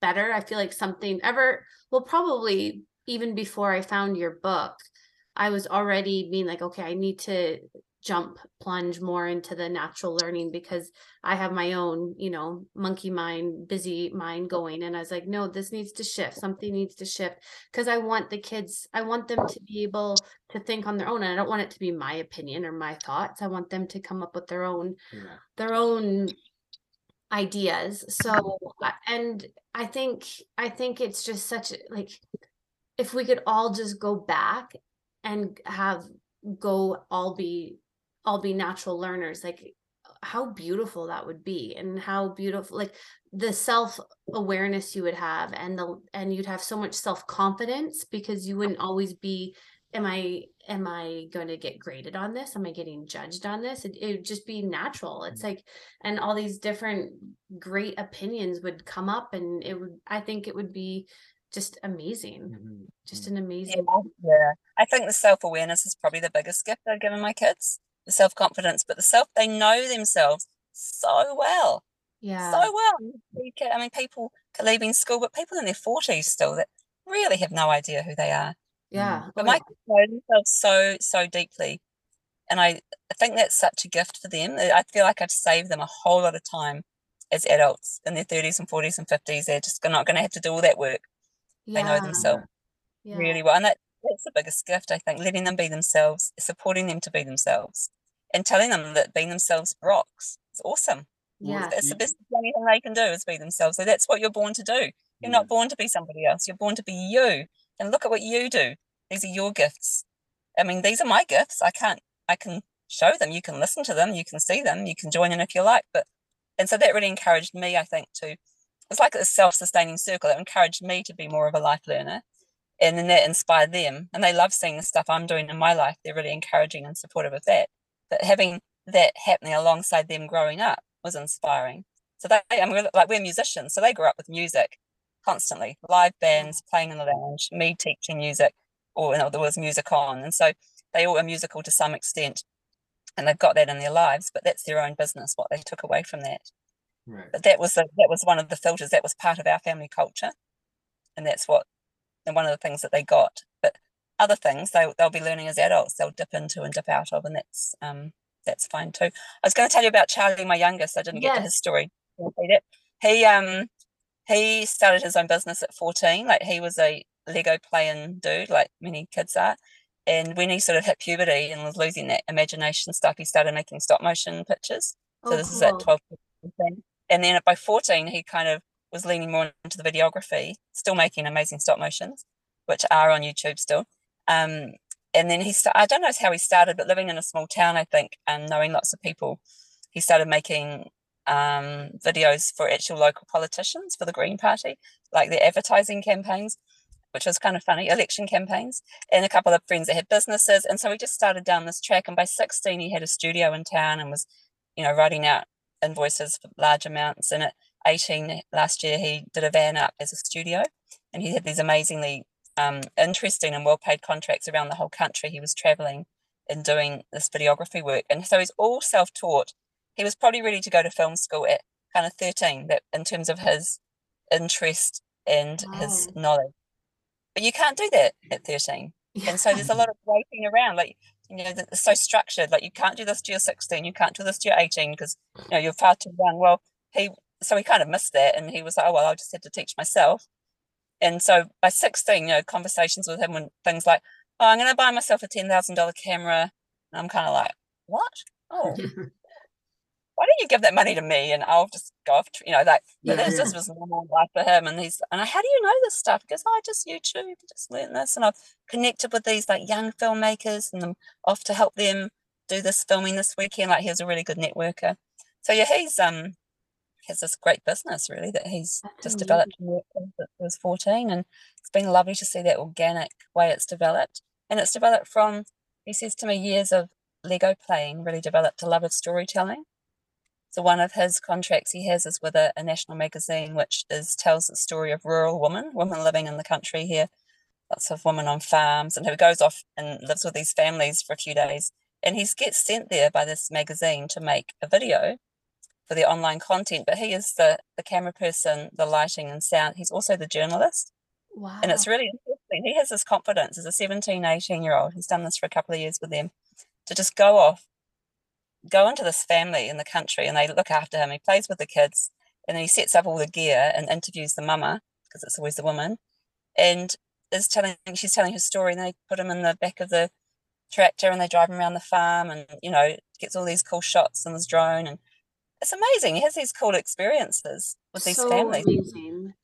better. I feel like something ever well, probably even before I found your book, I was already being like, okay, I need to jump, plunge more into the natural learning because I have my own, you know, monkey mind, busy mind going. And I was like, no, this needs to shift. Something needs to shift because I want the kids, I want them to be able to think on their own. And I don't want it to be my opinion or my thoughts. I want them to come up with their own, yeah. their own ideas so and i think i think it's just such like if we could all just go back and have go all be all be natural learners like how beautiful that would be and how beautiful like the self awareness you would have and the and you'd have so much self confidence because you wouldn't always be am i am i going to get graded on this am i getting judged on this it, it would just be natural it's like and all these different great opinions would come up and it would i think it would be just amazing. Mm-hmm. Just mm. an amazing. Yeah, yeah. I think the self awareness is probably the biggest gift I've given my kids. The self confidence, but the self they know themselves so well. Yeah. So well. I mean, people leaving school, but people in their forties still that really have no idea who they are. Yeah. Mm. Oh, but my kids know themselves so so deeply, and I I think that's such a gift for them. I feel like I've saved them a whole lot of time as adults in their 30s and 40s and 50s. They're just not going to have to do all that work yeah. they know themselves yeah. really well and that that's the biggest gift i think letting them be themselves supporting them to be themselves and telling them that being themselves rocks. It's awesome. Yeah. That's the best only thing they can do is be themselves. So that's what you're born to do. You're not born to be somebody else. You're born to be you. And look at what you do. These are your gifts. I mean, these are my gifts. I can't, I can show them. You can listen to them. You can see them. You can join in if you like. But, and so that really encouraged me, I think, to, it's like a self sustaining circle that encouraged me to be more of a life learner. And then that inspired them. And they love seeing the stuff I'm doing in my life. They're really encouraging and supportive of that. But having that happening alongside them growing up was inspiring. So they, I mean, like we're musicians, so they grew up with music constantly, live bands playing in the lounge, me teaching music, or know, there was music on, and so they all are musical to some extent, and they've got that in their lives. But that's their own business. What they took away from that. Right. But that was a, that was one of the filters. That was part of our family culture, and that's what and one of the things that they got. But other things they they'll be learning as adults. They'll dip into and dip out of, and that's um that's fine too. I was going to tell you about Charlie, my youngest. I didn't get to his story. He um he started his own business at 14. Like he was a Lego playing dude, like many kids are. And when he sort of hit puberty and was losing that imagination stuff, he started making stop motion pictures. So Oh, this is at 12, And then by 14, he kind of was leaning more into the videography, still making amazing stop motions, which are on YouTube still. Um, and then he, sta- I don't know how he started, but living in a small town, I think, and knowing lots of people, he started making um, videos for actual local politicians for the Green Party, like their advertising campaigns, which was kind of funny, election campaigns, and a couple of friends that had businesses. And so we just started down this track. And by 16, he had a studio in town and was, you know, writing out invoices for large amounts. And at 18 last year, he did a van up as a studio, and he had these amazingly um, interesting and well-paid contracts around the whole country. He was traveling and doing this videography work, and so he's all self-taught. He was probably ready to go to film school at kind of 13, that in terms of his interest and his knowledge. But you can't do that at 13 and so there's a lot of waiting around like you know it's so structured like you can't do this to your 16 you can't do this to your 18 because you know you're far too young well he so he kind of missed that and he was like oh well i just had to teach myself and so by 16 you know conversations with him when things like oh i'm going to buy myself a $10000 camera and i'm kind of like what oh why don't you give that money to me and I'll just go off, to, you know, like Yeah, this yeah. just was normal life for him. And he's, and I, how do you know this stuff? Because oh, I just YouTube, I just learned this. And I've connected with these like young filmmakers and I'm off to help them do this filming this weekend. Like he was a really good networker. So yeah, he's, um, has this great business really that he's just mm-hmm. developed and worked since he was 14. And it's been lovely to see that organic way it's developed. And it's developed from, he says to me, years of Lego playing really developed a love of storytelling. So one of his contracts he has is with a, a national magazine, which is tells the story of rural women, women living in the country here, lots of women on farms, and who goes off and lives with these families for a few days. And he gets sent there by this magazine to make a video for their online content. But he is the the camera person, the lighting and sound. He's also the journalist, Wow. and it's really interesting. He has this confidence as a 17, 18 year old. He's done this for a couple of years with them to just go off go into this family in the country and they look after him. He plays with the kids and then he sets up all the gear and interviews the mama because it's always the woman and is telling she's telling her story and they put him in the back of the tractor and they drive him around the farm and you know gets all these cool shots on his drone and it's amazing. He has these cool experiences with these so families. amazing.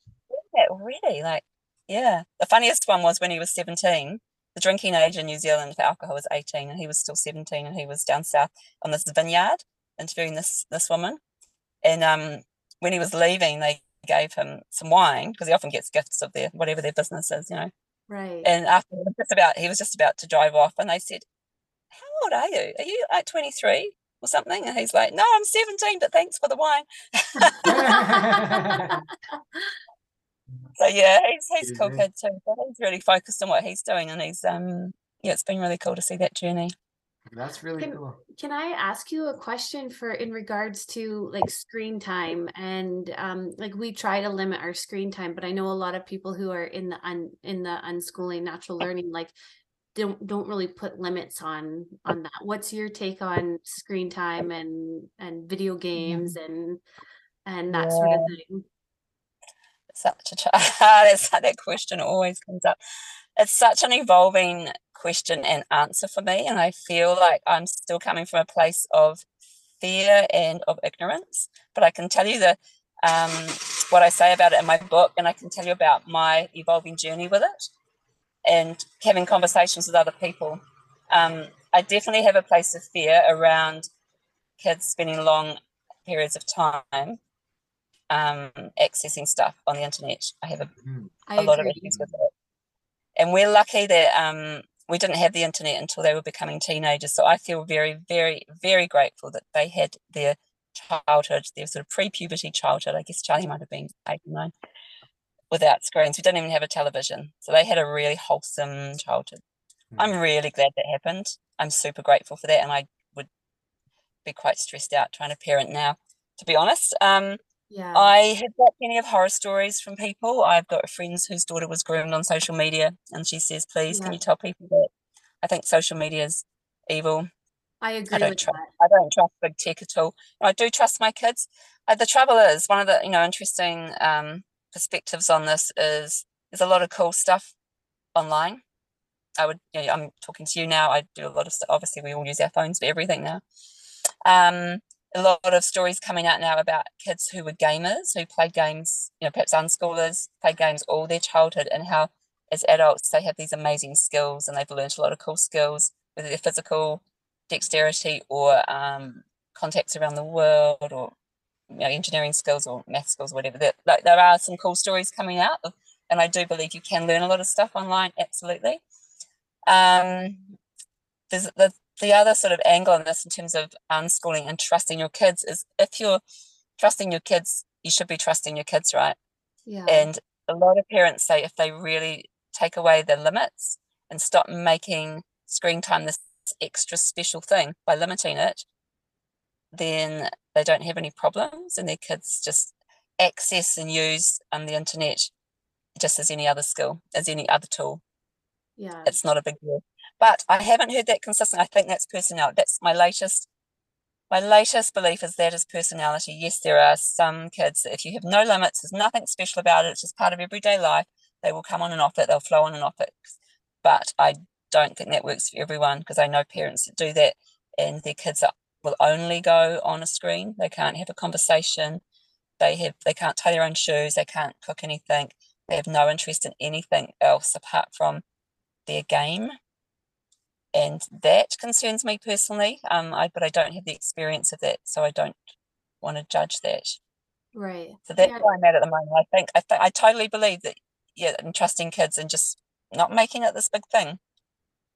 Yeah, really like yeah. The funniest one was when he was 17 the drinking age in New Zealand for alcohol was 18 and he was still 17 and he was down south on this vineyard interviewing this this woman and um when he was leaving they gave him some wine because he often gets gifts of their whatever their business is you know Right. and after he was just about he was just about to drive off and they said how old are you are you like 23 or something and he's like no I'm 17 but thanks for the wine. So yeah he's he's a cool kid too so he's really focused on what he's doing and he's um yeah it's been really cool to see that journey. That's really Can- cool. Can I ask you a question for in regards to like screen time? And um like we try to limit our screen time, but I know a lot of people who are in the un in the unschooling natural learning like don't don't really put limits on on that. What's your take on screen time and and video games and and that sort of thing? such a that's that question always comes up it's such an evolving question and answer for me. And I feel like I'm still coming from a place of fear and of ignorance. But I can tell you the um, what I say about it in my book, and I can tell you about my evolving journey with it and having conversations with other people. Um, I definitely have a place of fear around kids spending long periods of time um, accessing stuff on the internet. I have a, mm. lot of issues with it. And we're lucky that um, we didn't have the internet until they were becoming teenagers. So I feel very, very, very grateful that they had their childhood, their sort of pre-puberty childhood. I guess Charlie might have been eight or nine without screens. We didn't even have a television. So they had a really wholesome childhood. Mm. I'm really glad that happened. I'm super grateful for that. And I would be quite stressed out trying to parent now, to be honest. Um, yeah. I have got plenty of horror stories from people. I've got friends whose daughter was groomed on social media, and she says, "Please, yeah. can you tell people that I think social media is evil." I agree. I don't trust. I don't trust big tech at all. I do trust my kids. Uh, the trouble is, one of the you know interesting um, perspectives on this is there's a lot of cool stuff online. I would, you know, I'm talking to you now. I do a lot of stuff. Obviously, we all use our phones for everything now. Um, a lot of stories coming out now about kids who were gamers, who played games, you know, perhaps unschoolers, played games all their childhood, and how as adults they have these amazing skills and they've learned a lot of cool skills, whether they're physical dexterity or um, contacts around the world or you know, engineering skills or math skills, whatever. There, like, there are some cool stories coming out, of, and I do believe you can learn a lot of stuff online, absolutely. Um, there's the, the other sort of angle on this in terms of unschooling and trusting your kids is if you're trusting your kids, you should be trusting your kids, right? Yeah. And a lot of parents say if they really take away the limits and stop making screen time this extra special thing by limiting it, then they don't have any problems and their kids just access and use um, the internet just as any other skill, as any other tool. Yeah. It's not a big deal. But I haven't heard that consistent. I think that's personality. That's my latest my latest belief is that is personality. Yes, there are some kids that if you have no limits, there's nothing special about it, it's just part of everyday life, they will come on and off it, they'll flow on and off it. But I don't think that works for everyone because I know parents that do that and their kids are, will only go on a screen. They can't have a conversation. They have they can't tie their own shoes, they can't cook anything. They have no interest in anything else apart from their game and that concerns me personally. Um, I but I don't have the experience of that, so I don't want to judge that. Right. So that's yeah. where I'm at at the moment. I think I th- I totally believe that yeah, and trusting kids and just not making it this big thing.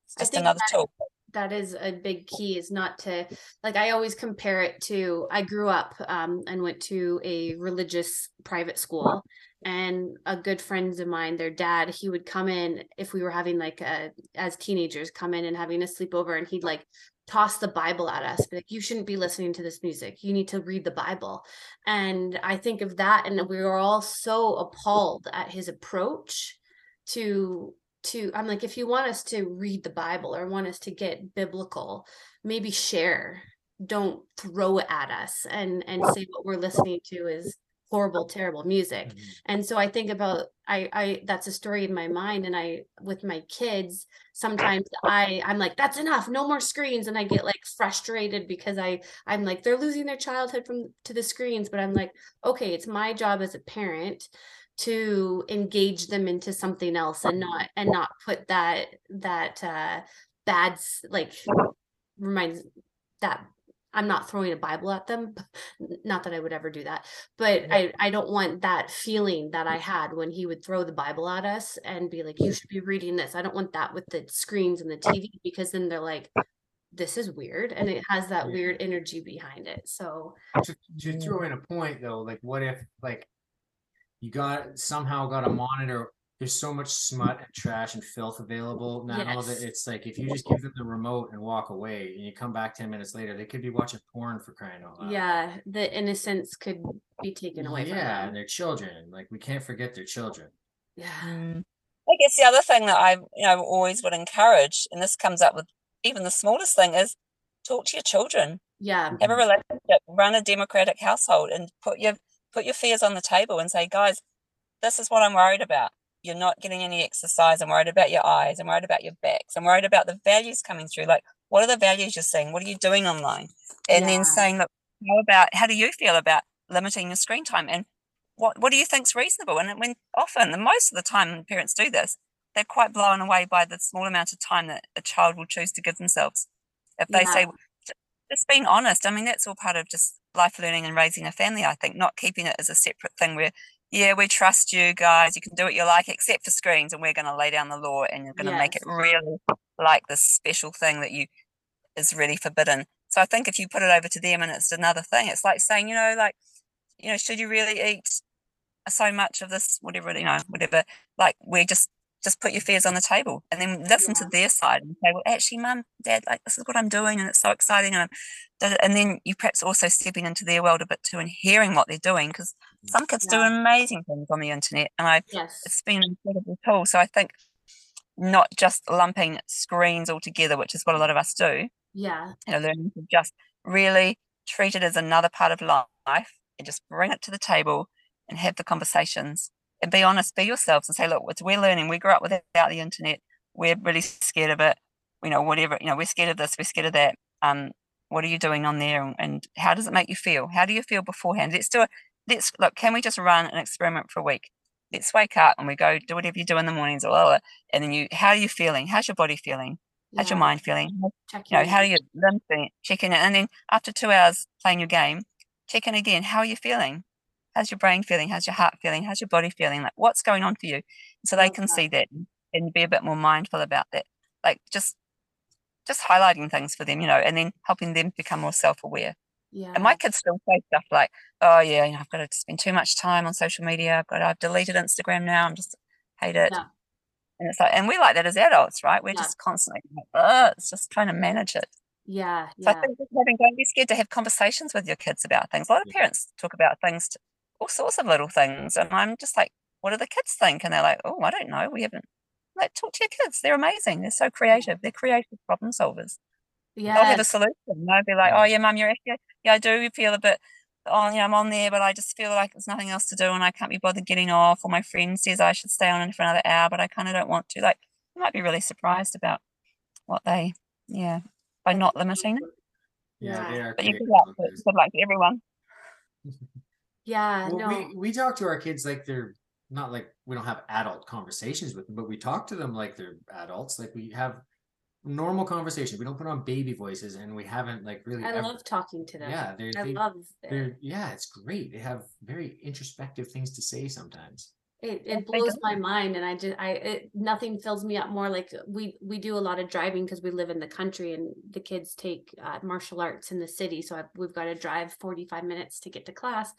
It's just another that, tool. That is a big key. Is not to like I always compare it to. I grew up um, and went to a religious private school, and a good friends of mine their dad he would come in if we were having like a as teenagers come in and having a sleepover and he'd like toss the bible at us like you shouldn't be listening to this music you need to read the bible and i think of that and we were all so appalled at his approach to to i'm like if you want us to read the bible or want us to get biblical maybe share. Don't throw it at us and and say what we're listening to is horrible terrible music. Mm-hmm. and so i think about i i that's a story in my mind and i with my kids sometimes i i'm like that's enough no more screens. And i get like frustrated because i i'm like they're losing their childhood from to the screens but i'm like okay it's my job as a parent to engage them into something else and not and not put that that uh bad like reminds that I'm not throwing a Bible at them. Not that I would ever do that, but I, I don't want that feeling that I had when he would throw the Bible at us and be like, you should be reading this. I don't want that with the screens and the TV because then they're like, this is weird. And it has that weird energy behind it. So to, to throw in a point though, like what if like you got somehow got a monitor. There's so much smut and trash and filth available now yes. that it's like if you just give them the remote and walk away and you come back 10 minutes later they could be watching porn for crying out loud. Yeah the innocence could be taken away yeah and their children like we can't forget their children. Yeah. I guess the other thing that i you know always would encourage and this comes up with even the smallest thing is talk to your children. Yeah. Have a mm-hmm. relationship. Run a democratic household and put your put your fears on the table and say guys this is what i'm worried about you're not getting any exercise. I'm worried about your eyes. I'm worried about your backs. I'm worried about the values coming through. Like, what are the values you're seeing? What are you doing online? And yeah. then saying, look, how about how do you feel about limiting your screen time? And what what do you think's reasonable? And when often, the most of the time, parents do this, they're quite blown away by the small amount of time that a child will choose to give themselves. If they yeah. say, just being honest, I mean, that's all part of just life learning and raising a family, I think, not keeping it as a separate thing where, yeah, we trust you guys, you can do what you like, except for screens, and we're going to lay down the law and you're going to yes. make it really like this special thing that you is really forbidden. So I think if you put it over to them and it's another thing, it's like saying, you know, like, you know, should you really eat so much of this, whatever, you know, whatever, like we're just just put your fears on the table and then listen yeah. to their side and say, well, actually, mum, dad, like this is what I'm doing and it's so exciting. And, and then you perhaps also stepping into their world a bit too and hearing what they're doing because mm. some kids yeah. do amazing things on the internet. And I, yes. it's been an incredible tool. So I think not just lumping screens all together, which is what a lot of us do. Yeah. You know, learning to just really treat it as another part of life and just bring it to the table and have the conversations and be honest, be yourselves and say, look, we're learning. We grew up without the internet. We're really scared of it. You know, whatever, you know, we're scared of this, we're scared of that. Um, what are you doing on there? And how does it make you feel? How do you feel beforehand? Let's do it. Let's look, can we just run an experiment for a week? Let's wake up and we go do whatever you do in the mornings or blah, and then you how are you feeling? How's your body feeling? How's yeah. your mind feeling? Check you know, how are you check in and then after two hours playing your game, check in again. How are you feeling? How's your brain feeling? How's your heart feeling? How's your body feeling? Like what's going on for you? So they can see that and be a bit more mindful about that. Like just just highlighting things for them, you know, and then helping them become more self-aware. Yeah. And my kids still say stuff like, "Oh yeah, you know, I've got to spend too much time on social media. I've got, I've deleted Instagram now. I'm just hate it." Yeah. And it's like, and we like that as adults, right? We're yeah. just constantly, like, oh, it's just trying to manage it. Yeah. So yeah. I think having, don't be scared to have conversations with your kids about things. A lot of parents talk about things to, all sorts of little things. And I'm just like, what do the kids think? And they're like, oh, I don't know. We haven't. Like, talk to your kids. They're amazing. They're so creative. They're creative problem solvers. Yeah. They'll have a solution. They'll be like, oh, yeah, mum, you're actually, yeah, I do feel a bit, oh, you know, I'm on there, but I just feel like there's nothing else to do and I can't be bothered getting off. Or my friend says I should stay on for another hour, but I kind of don't want to. Like, you might be really surprised about what they, yeah, by not limiting it. Yeah, yeah. But you good luck, good luck to everyone. Yeah, well, no. we we talk to our kids like they're not like we don't have adult conversations with them, but we talk to them like they're adults. Like we have normal conversations. We don't put on baby voices, and we haven't like really. I ever, love talking to them. Yeah, they're, I they, love. They're yeah, it's great. They have very introspective things to say sometimes it, it blows my mind and i just i it, nothing fills me up more like we we do a lot of driving because we live in the country and the kids take uh, martial arts in the city so I, we've got to drive 45 minutes to get to class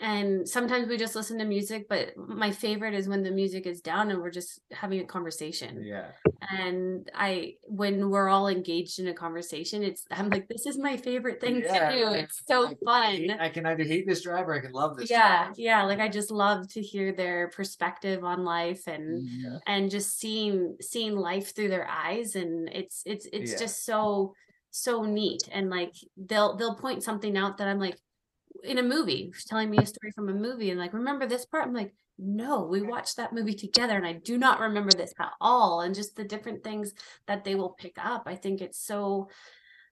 and sometimes we just listen to music but my favorite is when the music is down and we're just having a conversation yeah and i when we're all engaged in a conversation it's i'm like this is my favorite thing yeah, to do it's so I, fun I can either hate this driver i can love this yeah driver. yeah like i just love to hear their perspective on life and yeah. and just seeing seeing life through their eyes and it's it's it's yeah. just so so neat and like they'll they'll point something out that I'm like in a movie telling me a story from a movie and like remember this part I'm like no we watched that movie together and I do not remember this at all and just the different things that they will pick up I think it's so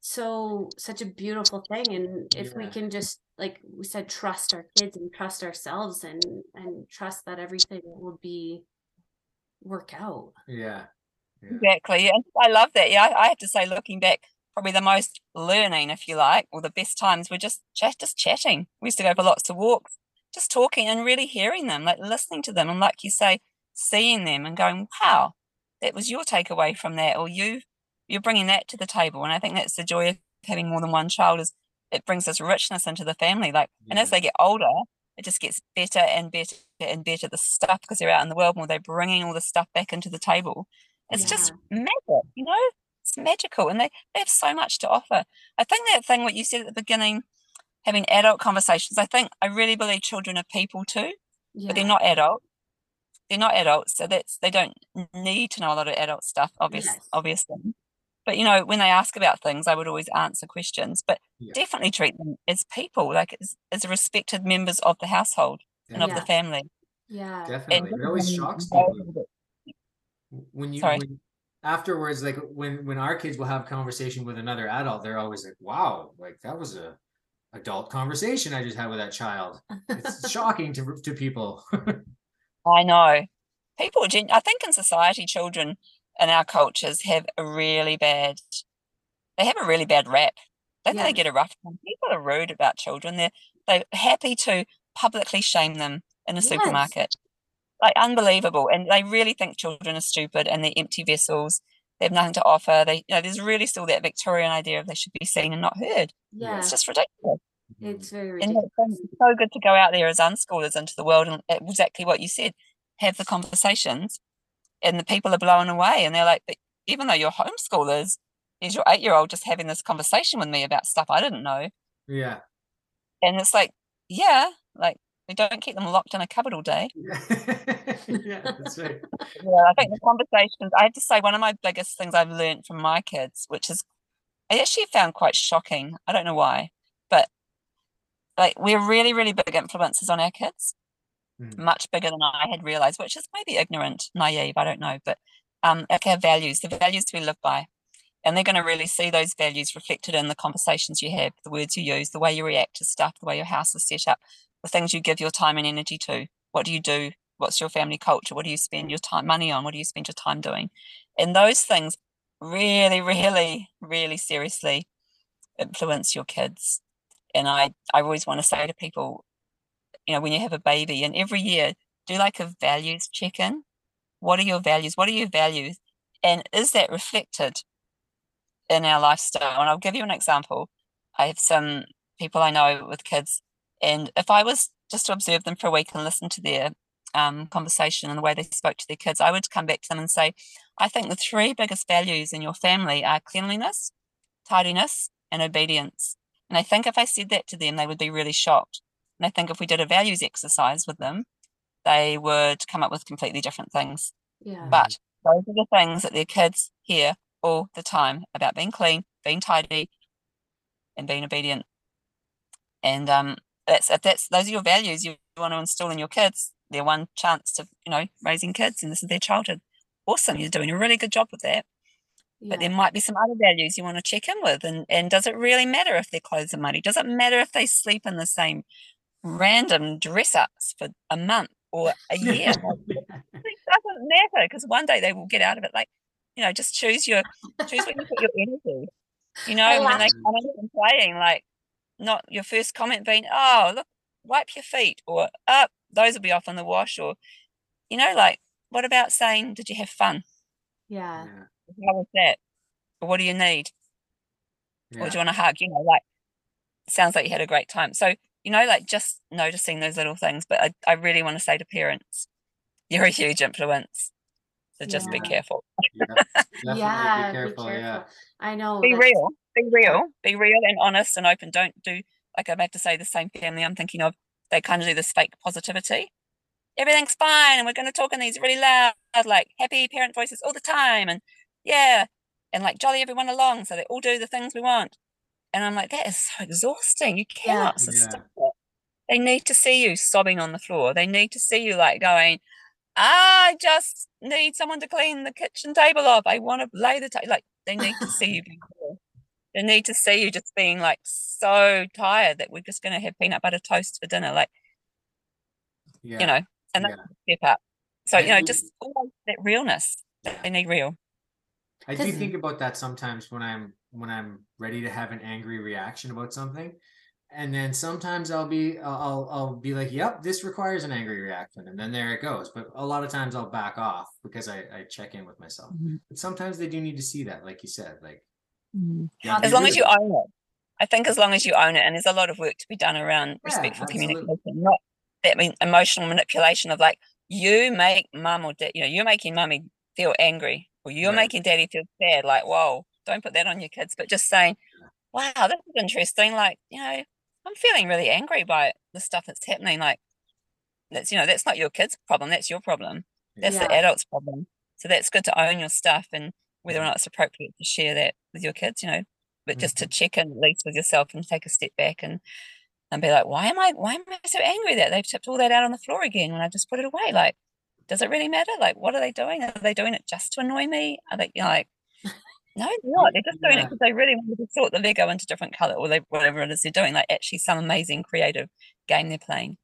so such a beautiful thing and if yeah. we can just like we said trust our kids and trust ourselves and and trust that everything will be work out yeah, yeah. exactly yeah i love that yeah I, I have to say looking back probably the most learning if you like or the best times were just chat just chatting we used to go for lots of walks just talking and really hearing them like listening to them and like you say seeing them and going wow that was your takeaway from that or you you're bringing that to the table and i think that's the joy of having more than one child is it brings this richness into the family like yeah. and as they get older it just gets better and better and better the stuff because they're out in the world more they're bringing all the stuff back into the table it's yeah. just magic you know it's magical and they, they have so much to offer i think that thing what you said at the beginning having adult conversations i think i really believe children are people too yeah. but they're not adult they're not adults so that's they don't need to know a lot of adult stuff obvious, yes. obviously but you know when they ask about things i would always answer questions but yeah. definitely treat them as people like as, as respected members of the household yeah. and of yeah. the family Yeah. Definitely. And It always shocks people when you when, afterwards like when when our kids will have conversation with another adult they're always like wow like that was a adult conversation i just had with that child it's shocking to to people I know. People, I think in society, children in our cultures have a really bad, they have a really bad rap. They Yeah. they get a rough time. People are rude about children. They're, they're happy to publicly shame them in a Yes. supermarket. Like unbelievable. And they really think children are stupid and they're empty vessels. They have nothing to offer. They, you know, there's really still that Victorian idea of they should be seen and not heard. Yeah. It's just ridiculous. It's very mm-hmm. ridiculous. it's so- it's so good to go out there as unschoolers into the world and exactly what you said, have the conversations, and the people are blown away. And they're like, but even though you're homeschoolers, is your eight year old just having this conversation with me about stuff I didn't know? yeah And it's like, yeah, like we don't keep them locked in a cupboard all day. yeah that's right Yeah, I think the conversations, I have to say, one of my biggest things I've learned from my kids, which is I actually found quite shocking. I don't know why, but like we're really, really big influences on our kids. Mm. much bigger than I had realized, which is maybe ignorant, naive, I don't know, but um, like our values, the values we live by. And they're going to really see those values reflected in the conversations you have, the words you use, the way you react to stuff, the way your house is set up, the things you give your time and energy to. What do you do? What's your family culture? What do you spend your time money on? What do you spend your time doing? And those things really, really, really seriously influence your kids. And I, I always want to say to people, you know, when you have a baby and every year do like a values check in. What are your values? What are your values? And is that reflected in our lifestyle? And I'll give you an example. I have some people I know with kids, and if I was just to observe them for a week and listen to their um, conversation and the way they spoke to their kids, I would come back to them and say, I think the three biggest values in your family are cleanliness, tidiness, and obedience. And I think if I said that to them, they would be really shocked. And I think if we did a values exercise with them, they would come up with completely different things. Yeah. But those are the things that their kids hear all the time about being clean, being tidy, and being obedient. And um, that's if that's those are your values you want to instill in your kids. Their one chance to you know raising kids, and this is their childhood. Awesome, you're doing a really good job with that. But there might be some other values you want to check in with, and and does it really matter if their clothes are muddy? Does it matter if they sleep in the same random dress ups for a month or a year? it doesn't matter because one day they will get out of it. Like, you know, just choose your choose where you put your energy. You know, when they come in and playing, like not your first comment being, "Oh, look, wipe your feet," or "Up, those will be off in the wash," or you know, like what about saying, "Did you have fun? yeah. yeah, How was that? Or what do you need? yeah. Or do you want a hug? You know, like sounds like you had a great time. So you know, like just noticing those little things. But I, I really want to say to parents, you're a huge influence. So just be careful. Yeah, definitely yeah. be careful, yeah I know. Be real. Be real. Be real and honest and open. Don't do like I'm about to say the same family I'm thinking of. They kind of do this fake positivity. Everything's fine, and we're going to talk in these really loud, like happy parent voices all the time, and yeah, and like jolly everyone along, so they all do the things we want. And I'm like, that is so exhausting. You Yeah. cannot sustain it. They need to see you sobbing on the floor. They need to see you like going, I just need someone to clean the kitchen table off. I want to lay the table. Like they need to see you being real. They need to see you just being like so tired that we're just going to have peanut butter toast for dinner. Like, yeah you know, and yeah. that's a step up. So, you know, just always that realness. yeah. They need real. I do think about that sometimes when I'm when I'm ready to have an angry reaction about something, and then sometimes I'll be I'll I'll- I'll be like, "Yep, this requires an angry reaction," and then there it goes. But a lot of times I'll back off because I I check in with myself. Mm-hmm. But sometimes they do need to see that, like you said, like Mm. yeah, As long as you own it. I think as long as you own it, and there's a lot of work to be done around respectful absolutely. communication, not that mean emotional manipulation of like you make mum or dad, you know, you're making mummy feel angry or you're Right. making daddy feel sad. Like, whoa, don't put that on your kids, but just saying, wow, this is interesting. Like, you know, I'm feeling really angry by the stuff that's happening. Like, that's, you know, that's not your kid's problem. That's your problem. That's the adult's problem. So that's good to own your stuff and whether or not it's appropriate to share that with your kids, you know, but just to Mhm. check in at least with yourself and take a step back and and be like, why am I why am I so angry that they've tipped all that out on the floor again when I just put it away? Like, does it really matter? Like, what are they doing? Are they doing it just to annoy me? Are they you know, like no, they're not. They're just doing yeah. it because they really want to sort the Lego into different color or they, whatever it is they're doing. Like actually some amazing creative game they're playing.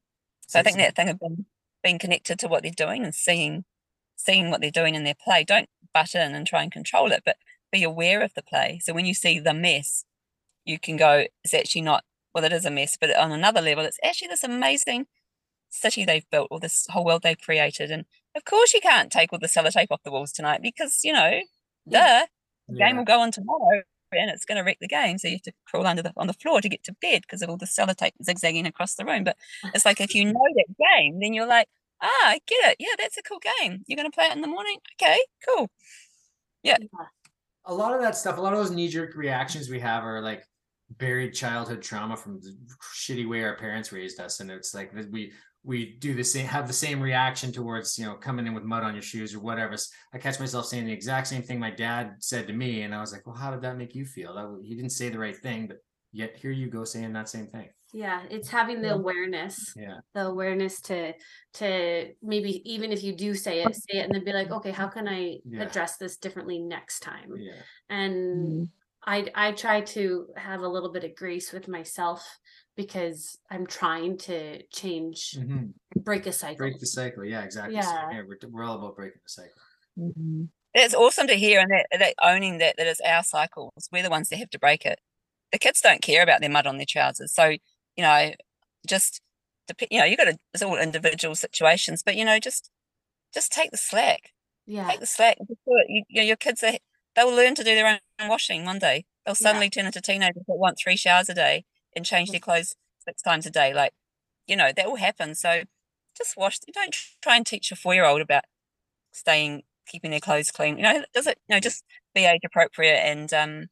So I think that thing of being, being connected to what they're doing and seeing seeing what they're doing in their play. Don't butt in and try and control it, but be aware of the play. So when you see the mess, you can go, it's actually not, well, it is a mess, but on another level, it's actually this amazing city they've built or this whole world they've created. And of course, you can't take all the sellotape off the walls tonight because, you know, duh, the yeah. game will go on tomorrow and it's going to wreck the game. So you have to crawl under the on the floor to get to bed because of all the sellotape zigzagging across the room. But it's like if you know that game, then you're like, ah, I get it. Yeah, that's a cool game. You're going to play it in the morning. Okay, cool. Yeah. A lot of that stuff, a lot of those knee jerk reactions we have are like buried childhood trauma from the shitty way our parents raised us, and it's like we we do the same have the same reaction towards you know coming in with mud on your shoes or whatever i catch myself saying the exact same thing my dad said to me and i was like well how did that make you feel that, he didn't say the right thing but yet here you go saying that same thing yeah it's having the awareness yeah the awareness to to maybe even if you do say it say it and then be like okay how can i yeah. address this differently next time yeah and mm-hmm. i i try to have a little bit of grace with myself because I'm trying to change, mm-hmm. break a cycle. Break the cycle. Yeah, exactly. Yeah. we're, we're all about breaking the cycle. Mm-hmm. It's awesome to hear and that, that owning that, that it's our cycles. We're the ones that have to break it. The kids don't care about their mud on their trousers. So, you know, just, you know, you got to, it's all individual situations, but, you know, just, just take the slack. Yeah. Take the slack. You, you know, your kids, are, they'll learn to do their own washing one day. They'll suddenly yeah. turn into teenagers that want three showers a day and change their clothes six times a day. Like, you know, that will happen. So just wash. Don't try and teach a four year old about staying, keeping their clothes clean. You know, does it, you know, just be age appropriate and, um,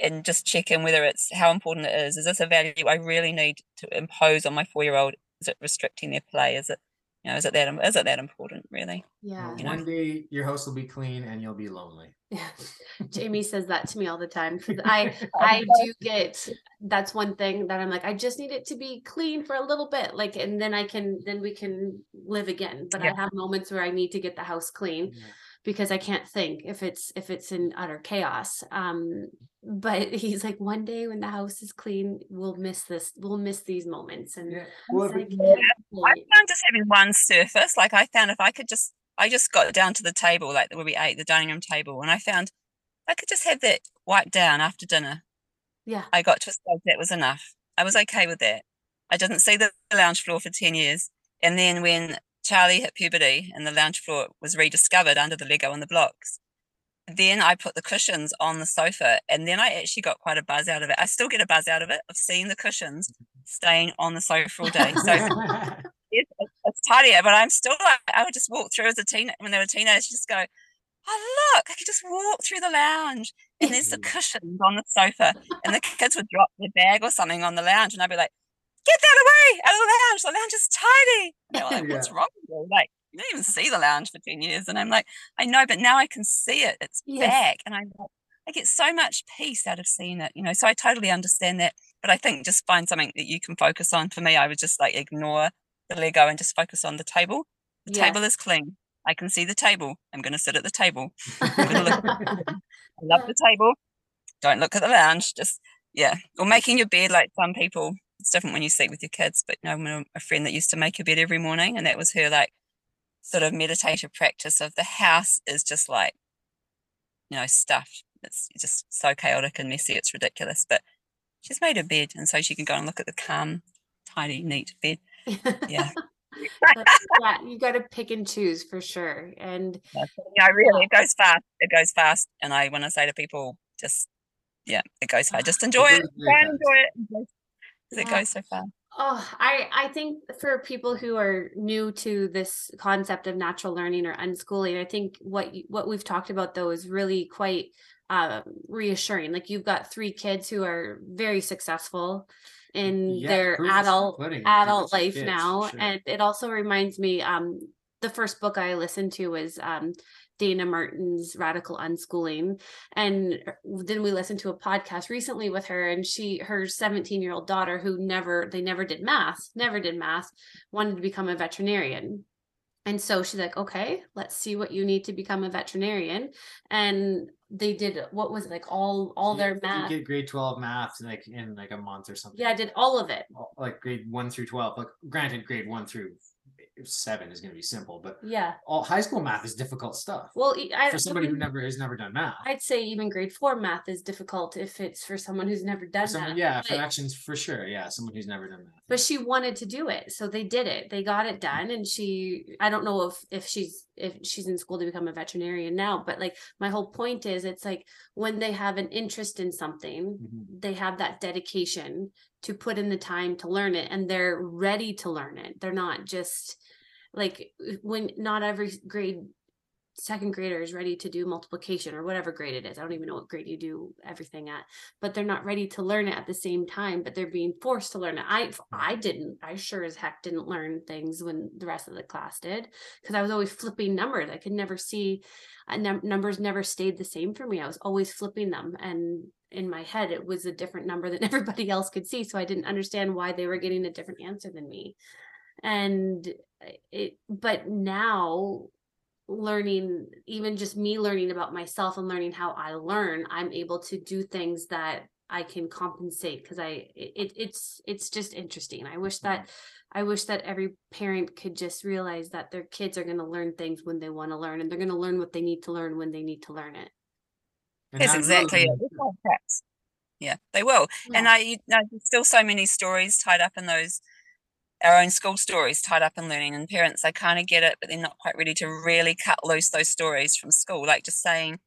and just check in whether it's how important it is. Is this a value I really need to impose on my four year old? Is it restricting their play? Is it you know, is it that is it that important really? Yeah. Mm, you One know? day your house will be clean and you'll be lonely. Yeah. Jamie says that to me all the time because I I do get that's one thing that I'm like I just need it to be clean for a little bit like and then I can then we can live again. But yeah. I have moments where I need to get the house clean. Yeah because I can't think if it's if it's in utter chaos. Um, but he's like, one day when the house is clean, we'll miss this. We'll miss these moments. And yeah. well, like, yeah. I found just having one surface. Like I found if I could just, I just got down to the table, like where we ate, the dining room table, and I found I could just have that wiped down after dinner. Yeah, I got to a stage that was enough. I was okay with that. I didn't see the lounge floor for ten years, and then when Charlie hit puberty and the lounge floor was rediscovered under the Lego and the blocks. Then I put the cushions on the sofa and then I actually got quite a buzz out of it. I still get a buzz out of it of seeing the cushions staying on the sofa all day. So it's, it's tidier, but I'm still like, I would just walk through as a teen when they were teenagers, just go, oh, look, I could just walk through the lounge and there's the cushions on the sofa and the kids would drop their bag or something on the lounge and I'd be like, get that away out of the lounge. The lounge is tiny. Like, What's wrong with you? Like, you didn't even see the lounge for 10 years. And I'm like, I know, but now I can see it. It's yes. back. And I'm like, I get so much peace out of seeing it, you know. So I totally understand that. But I think just find something that you can focus on. For me, I would just like ignore the Lego and just focus on the table. The yes. table is clean. I can see the table. I'm going to sit at the table. I love the table. Don't look at the lounge. Just, yeah. Or making your bed like some people it's different when you sleep with your kids, but you know, a friend that used to make a bed every morning, and that was her like sort of meditative practice of the house is just like, you know, stuffed. It's just so chaotic and messy, it's ridiculous. But she's made her bed, and so she can go and look at the calm, tidy, neat bed. Yeah. yeah, you got to pick and choose for sure. And yeah, really, it goes fast. It goes fast. And I, want to say to people, just yeah, it goes fast. Just enjoy it. Try and enjoy it yeah. it goes so fast. Oh, I I think for people who are new to this concept of natural learning or unschooling, I think what what we've talked about though is really quite uh, reassuring. Like you've got three kids who are very successful in yeah, their adult adult life kids, now, sure. and it also reminds me. Um, the first book I listened to was um, Dayna Martin's Radical Unschooling. And then we listened to a podcast recently with her and she her 17 year old daughter who never they never did math, never did math, wanted to become a veterinarian. And so she's like, okay, let's see what you need to become a veterinarian. And they did what was it like all all You- their you math. get grade 12 math like in like a month or something. Yeah, I did all of it. Like grade one through 12. Like granted, grade one through seven is going to be simple, but Yeah. all high school math is difficult stuff Well, I, for somebody who never has never done math. I'd say even grade four math is difficult if it's for someone who's never done Someone- that. yeah, but, fractions for sure. Yeah, someone who's never done math. but she wanted to do it, so they did it. They got it done, and she. I don't know if if she's if she's in school to become a veterinarian now, but like my whole point is, it's like when they have an interest in something, Mhm. they have that dedication to put in the time to learn it, and they're ready to learn it. They're not just like when not every grade second grader is ready to do multiplication or whatever grade it is. I don't even know what grade you do everything at, but they're not ready to learn it at the same time, but they're being forced to learn it. I I didn't. I sure as heck didn't learn things when the rest of the class did because I was always flipping numbers. I could never see uh, num- numbers never stayed the same for me. I was always flipping them and in my head it was a different number than everybody else could see so I didn't understand why they were getting a different answer than me. And it but now learning even just me learning about myself and learning how i learn i'm able to do things that i can compensate because i it, it's it's just interesting i wish that i wish that every parent could just realize that their kids are going to learn things when they want to learn and they're going to learn what they need to learn when they need to learn it And That's that exactly it. It's. Yeah, they will. And Yeah. I, you know, there's still so many stories tied up in those, our own school stories tied up in learning. And parents, they kind of get it, but they're not quite ready to really cut loose those stories from school. Like just saying,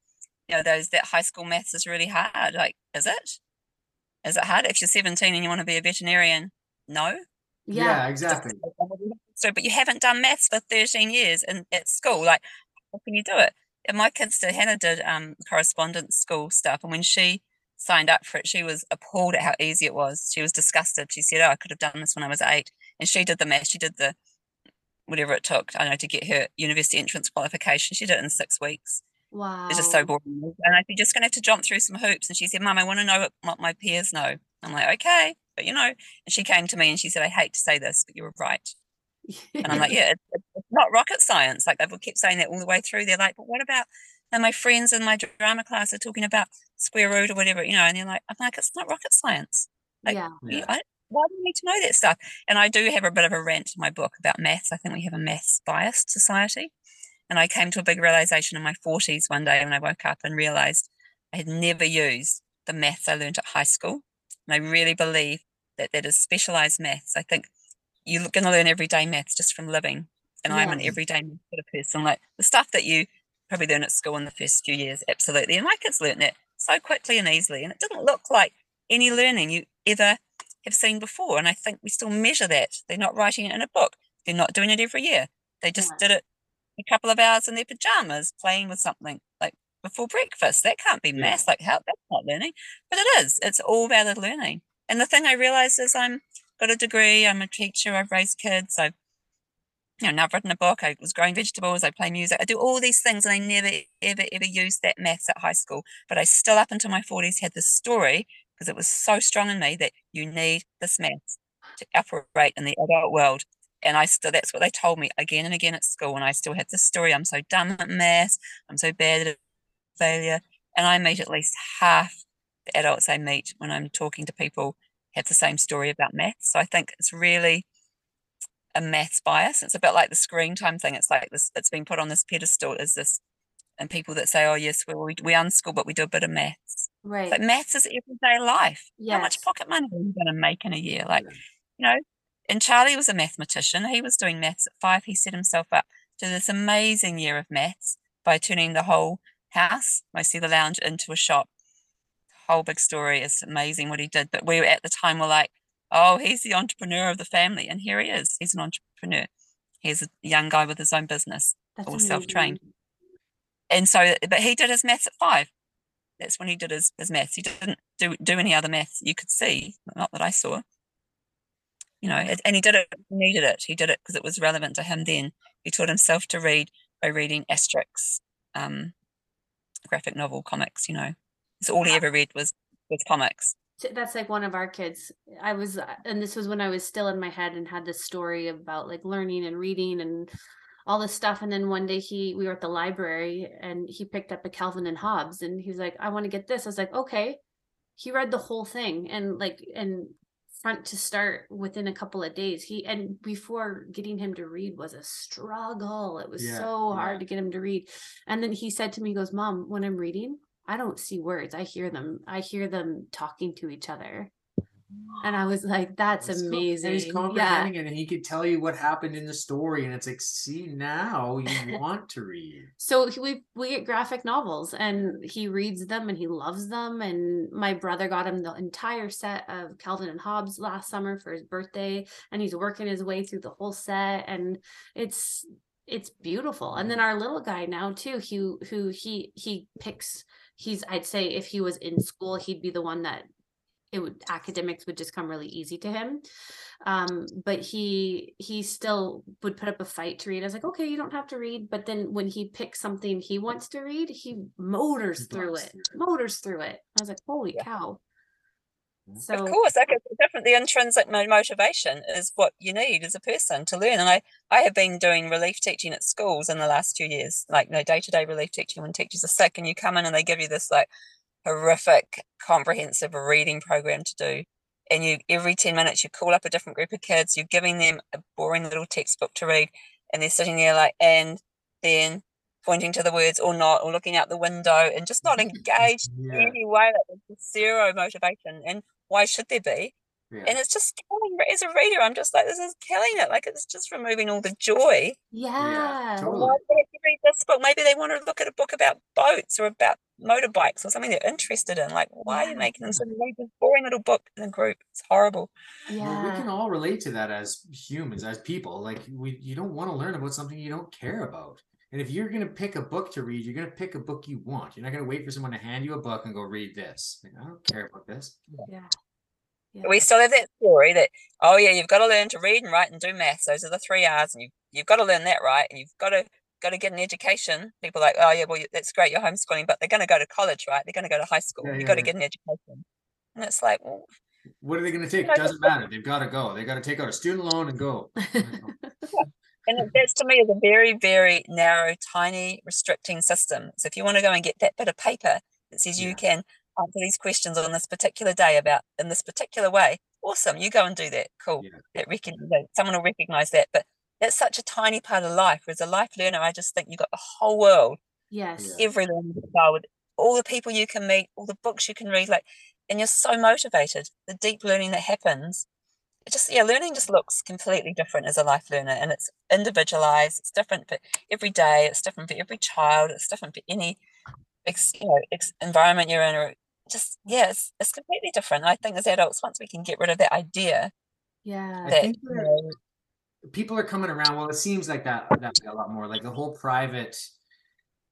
you know, those that high school maths is really hard. Like, is it? Is it hard if you're 17 and you want to be a veterinarian? No. Yeah, yeah, exactly. So, but you haven't done maths for 13 years and at school. Like, how can you do it? And my kids did, Hannah did um, correspondence school stuff. And when she signed up for it, she was appalled at how easy it was. She was disgusted. She said, Oh, I could have done this when I was eight. And she did the math. She did the whatever it took, I know, to get her university entrance qualification. She did it in six weeks. wow It's just so boring. And I said, just going to have to jump through some hoops. And she said, Mum, I want to know what, what my peers know. I'm like, Okay. But you know, and she came to me and she said, I hate to say this, but you were right. And I'm like, yeah, it's, it's not rocket science. Like they've kept saying that all the way through. They're like, but what about? And my friends in my drama class are talking about square root or whatever, you know. And they're like, I'm like, it's not rocket science. Like, yeah Yeah. I, why do we need to know that stuff? And I do have a bit of a rant in my book about maths. I think we have a maths biased society. And I came to a big realization in my 40s one day when I woke up and realized I had never used the maths I learned at high school. And I really believe that that is specialized maths. I think you're going to learn everyday maths just from living. And I'm an everyday maths sort of person. Like the stuff that you probably learn at school in the first few years, absolutely. And my kids learned that so quickly and easily. And it didn't look like any learning you ever have seen before. And I think we still measure that. They're not writing it in a book. They're not doing it every year. They just Yeah. did it a couple of hours in their pajamas playing with something like before breakfast. That can't be Yeah. maths. Like how that's not learning. But it is. It's all valid learning. And the thing I realized is I'm got a degree, I'm a teacher, I've raised kids, I've you know, now I've written a book, I was growing vegetables, I play music, I do all these things and I never ever ever used that maths at high school. But I still up until my 40s had this story because it was so strong in me that you need this maths to operate in the adult world. And I still that's what they told me again and again at school. And I still had this story. I'm so dumb at maths, I'm so bad at failure. And I meet at least half the adults I meet when I'm talking to people have the same story about maths. So I think it's really a maths bias. It's a bit like the screen time thing. It's like this, it's been put on this pedestal as this, and people that say, oh, yes, well, we, we unschool, but we do a bit of maths. Right But maths is everyday life. How much pocket money are you going to make in a year? Like, you know, and Charlie was a mathematician. He was doing maths at five. He set himself up to this amazing year of maths by turning the whole house, mostly the lounge, into a shop. Whole big story. It's amazing what he did. But we were at the time were like, oh, he's the entrepreneur of the family. And here he is. He's an entrepreneur. He's a young guy with his own business. That's all self-trained. And so, but he did his maths at five. That's when he did his, his maths. He didn't do, do any other maths you could see, not that I saw. You know, and he did it, he needed it. He did it because it was relevant to him then. He taught himself to read by reading Asterix, um, graphic novel comics. You know, so all he ever read was was comics. That's like one of our kids. I was, uh, and this was when I was still in my head and had this story about like learning and reading and all this stuff. And then one day he, we were at the library and he picked up a Calvin and Hobbes and he was like, I want to get this. I was like, okay. He read the whole thing and like, and front to start within a couple of days. He and before getting him to read was a struggle. It was yeah, so hard yeah. to get him to read. And then he said to me, he goes, Mom, when I'm reading, I don't see words. I hear them. I hear them talking to each other. And I was like, that's, that's amazing. Cool. And he's comprehending yeah. it and he could tell you what happened in the story. And it's like, see, now you want to read. So we we get graphic novels and he reads them and he loves them. And my brother got him the entire set of Calvin and Hobbes last summer for his birthday. And he's working his way through the whole set. And it's it's beautiful. And then our little guy now too, he who he he picks he's I'd say if he was in school, he'd be the one that it would academics would just come really easy to him. Um, but he he still would put up a fight to read. I was like okay you don't have to read. But then when he picks something he wants to read he motors through it motors through it. I was like holy yeah. cow. So of course like definitely intrinsic motivation is what you need as a person to learn. And i i have been doing relief teaching at schools in the last two years like you know day-to-day relief teaching. When teachers are sick and you come in and they give you this like horrific comprehensive reading program to do. And you every 10 minutes you call up a different group of kids you're giving them a boring little textbook to read and they're sitting there like and then pointing to the words or not or looking out the window and just not engaged yeah. in any way like zero motivation. And why should there be yeah. And it's just killing as a reader. I'm just like, this is killing it. Like it's just removing all the joy. Yeah. yeah totally. Why they read this book? Maybe they want to look at a book about boats or about motorbikes or something they're interested in. Like, why yeah. are you making them read this boring little book in a group? It's horrible. Yeah. Well, we can all relate to that as humans, as people. Like we you don't want to learn about something you don't care about. And if you're going to pick a book to read, you're going to pick a book you want. You're not going to wait for someone to hand you a book and go read this. Like, I don't care about this. Yeah. Yeah. We still have that story that, oh yeah, you've got to learn to read and write and do maths. Those are the three R's, and you've you've got to learn that right, and you've got to got to get an education. People are like, oh yeah, well that's great, you're homeschooling, but they're going to go to college, right? They're going to go to high school. Yeah, you've yeah, got to get an education, and it's like, well, what are they going to take? It doesn't matter. They've got to go. They've got to take out a student loan and go. and that's to me is a very very narrow, tiny, restricting system. So if you want to go and get that bit of paper that says you can answer these questions on this particular day about in this particular way, awesome. You go and do that. Cool. Yeah. That recognize, someone will recognize that. But that's such a tiny part of life. As a life learner, I just think you've got the whole world. Yes. Every learning with all the people you can meet, all the books you can read, like, and you're so motivated. The deep learning that happens, it just yeah, learning just looks completely different as a life learner, and it's individualized. It's different for every day. It's different for every child. It's different for any ex, you know, ex, environment you're in, or just yeah, it's, it's completely different. I think as adults, once we can get rid of that idea, yeah, that, you know, people are coming around. Well, it seems like that that a lot more. Like the whole private,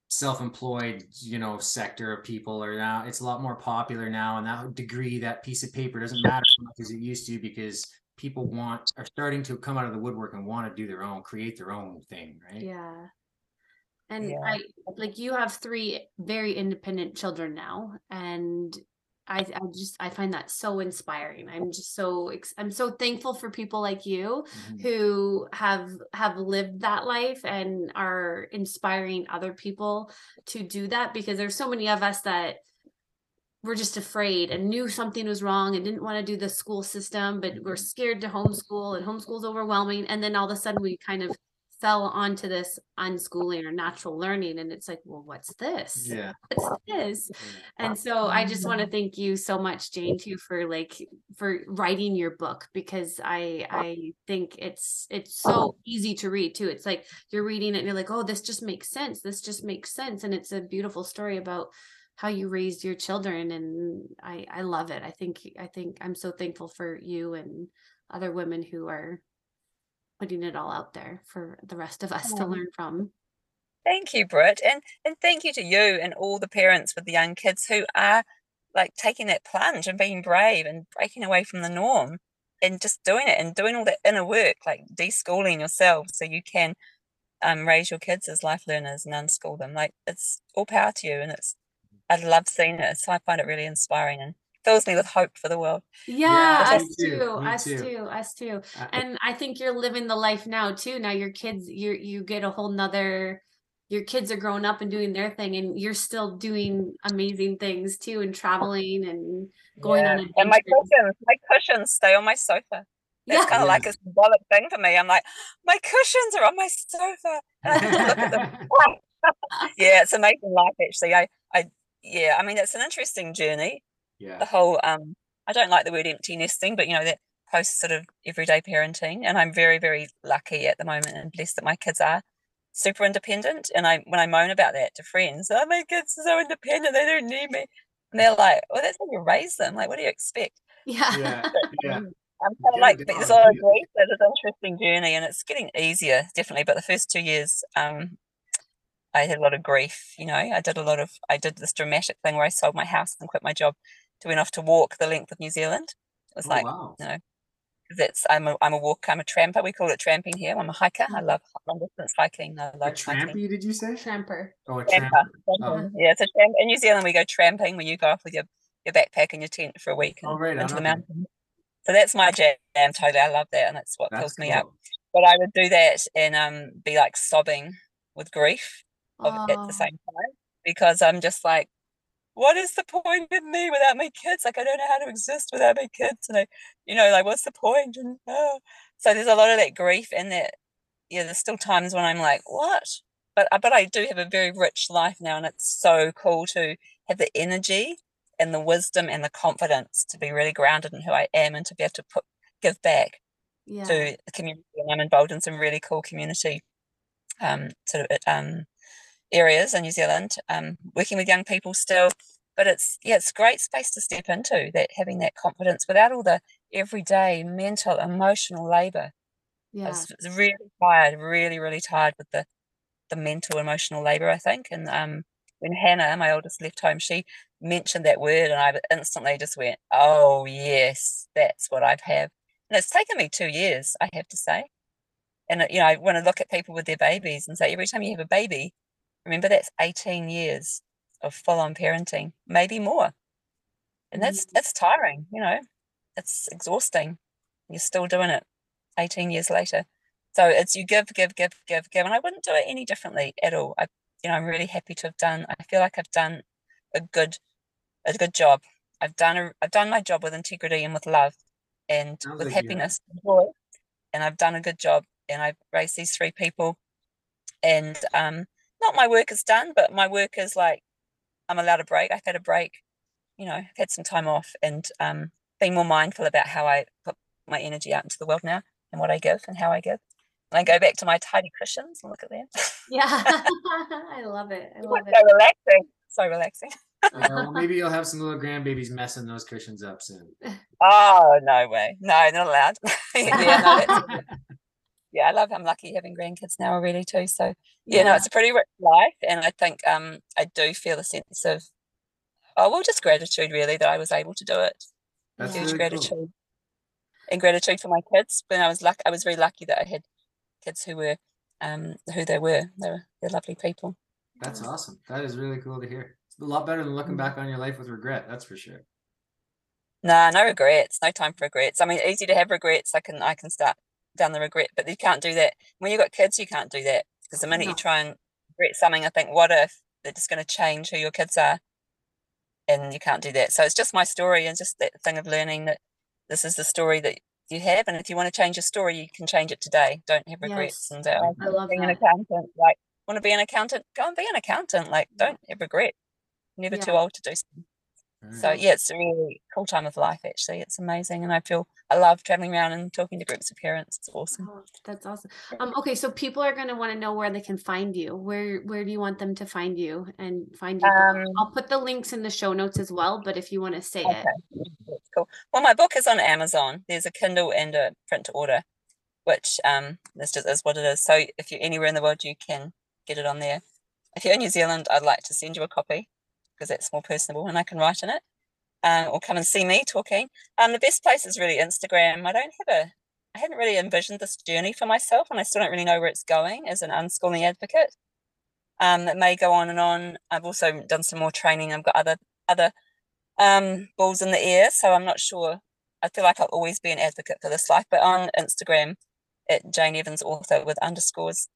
self-employed, you know, sector of people are now. It's a lot more popular now, and that degree, that piece of paper, doesn't matter as much as it used to because people want are starting to come out of the woodwork and want to do their own, create their own thing, right? Yeah. And yeah. I like you have three very independent children now, and I, I just I find that so inspiring. I'm just so I'm so thankful for people like you mm-hmm. who have have lived that life and are inspiring other people to do that because there's so many of us that were just afraid and knew something was wrong and didn't want to do the school system but we're mm-hmm. scared to homeschool and homeschool's overwhelming and then all of a sudden we kind of fell onto this unschooling or natural learning and it's like well what's this? Yeah. What's this? And so i just want to mm-hmm. thank you so much jane too for like for writing your book because i i think it's it's so easy to read too. It's like you're reading it and you're like oh this just makes sense. This just makes sense. And it's a beautiful story about how you raised your children and i i love it. I think i think i'm so thankful for you and other women who are putting it all out there for the rest of us to learn from. Thank you, Britt. And and thank you to you and all the parents with the young kids who are like taking that plunge and being brave and breaking away from the norm and just doing it and doing all that inner work, like deschooling yourself so you can um, raise your kids as life learners and unschool them. Like it's all power to you, and it's I love seeing it. So I find it really inspiring and fills me with hope for the world. Yeah, Yeah, us me too, too, me us too. too, us too. And I think you're living the life now too. Now your kids, you you get a whole nother. Your kids are growing up and doing their thing, and you're still doing amazing things too, and traveling and going on adventures. And my cushions, my cushions stay on my sofa. It's Yeah. kind of like a symbolic thing for me. I'm like, my cushions are on my sofa. And I look at them. yeah, it's amazing life actually. I, I, yeah, I mean, it's an interesting journey. Yeah. The whole, um, I don't like the word empty nesting, but you know that post sort of everyday parenting, and I'm very, very lucky at the moment and blessed that my kids are super independent. And I, when I moan about that to friends, oh, my kids are so independent, they don't need me. And they're like, well, that's how you raise them. Like, what do you expect? Yeah. Yeah. Yeah. I'm kind of like it there's a down, lot of grief. It's an interesting journey, and it's getting easier, definitely. But the first two years, um, I had a lot of grief. You know, I did a lot of. I did this dramatic thing where I sold my house and quit my job to went off to walk the length of New Zealand. It was Oh, like, wow. you know, 'cause it's I'm a I'm a walker. I'm a tramper. We call it tramping here. I'm a hiker. I love long distance hiking. I A love hiking. trampy, did you say? Tramper. Oh, a Tramper. tramper. tramping. Yeah, it's a tramp. In New Zealand, we go tramping when you go off with your your backpack and your tent for a week and Oh, right into the okay. mountains. So that's my jam. Totally, I love that, and that's what That's fills me up. But I would do that and um be like sobbing with grief of, at Oh, the same time because I'm just like, what is the point of me without my kids? Like I don't know how to exist without my kids, and I, you know, like what's the point? And oh. so there's a lot of that grief and that. Yeah, there's still times when I'm like, what? But uh, but I do have a very rich life now, and it's so cool to have the energy and the wisdom and the confidence to be really grounded in who I am and to be able to put give back yeah. to the community and I'm involved in some really cool community um, sort of um, areas in New Zealand, um, working with young people still. But it's yeah, it's great space to step into that having that confidence without all the everyday mental, emotional labour. I Yeah. was was really tired, really, really tired with the the mental, emotional labour, I think. And um, when Hannah, my oldest, left home, she mentioned that word, and I instantly just went, "Oh yes, that's what I have." Had. And it's taken me two years, I have to say. And uh, you know, I want to look at people with their babies and say, every time you have a baby, remember that's eighteen years of full-on parenting, maybe more. And that's that's tiring, you know. It's exhausting. You're still doing it 18 years later. So it's you give, give, give, give, give. And I wouldn't do it any differently at all. I you know, I'm really happy to have done I feel like I've done a good a good job. I've done a I've done my job with integrity and with love and Sounds with like happiness and joy. And I've done a good job and I've raised these three people. And um not my work is done, but my work is like I'm allowed a break. I've had a break, you know, I've had some time off and um being more mindful about how I put my energy out into the world now and what I give and how I give. And I go back to my tidy cushions and look at them. Yeah. I love it. I love so it. So relaxing. So relaxing. Yeah, well, maybe you'll have some little grandbabies messing those cushions up soon. Oh no way. No, not allowed. yeah, no, that's, yeah, I love I'm lucky having grandkids now already too. So yeah, no, it's a pretty rich life. And I think um I do feel a sense of oh well just gratitude really that I was able to do it. That's Yeah. Huge really cool. gratitude. And gratitude for my kids. When I was luck I was very lucky that I had kids who were um who they were. They were they're lovely people. That's awesome. That is really cool to hear. It's a lot better than looking Mm. back on your life with regret. That's for sure. No, no regrets. No time for regrets. I mean, easy to have regrets. I can I can start down the regret, but you can't do that when you've got kids. You can't do that because the minute No. you try and regret something, I think, what if they're just going to change who your kids are, and you can't do that. So it's just my story and just that thing of learning that this is the story that you have, and if you want to change your story, you can change it today. Don't have regrets. Yes. And uh, I love being an accountant, like want to be an accountant, go and be an accountant. Like don't have regret. Never too old to do something. All So yeah, it's a really cool time of life. Actually, it's amazing, and I feel I love traveling around and talking to groups of parents. It's awesome. Oh, that's awesome. Um, okay, so people are going to want to know where they can find you. Where where do you want them to find you and find you? Um, I'll put the links in the show notes as well. But if you want to say it, Okay, that's cool. Well, my book is on Amazon. There's a Kindle and a print to order, which um, this just is what it is. So if you're anywhere in the world, you can get it on there. If you're in New Zealand, I'd like to send you a copy because that's more personable and I can write in it. Um, or come and see me talking. Um, the best place is really Instagram. I don't have a I hadn't really envisioned this journey for myself, and I still don't really know where it's going as an unschooling advocate. Um, it may go on and on. I've also done some more training. I've got other other um, balls in the air, so I'm not sure. I feel like I'll always be an advocate for this life, but on Instagram at Jane Evans author with underscores.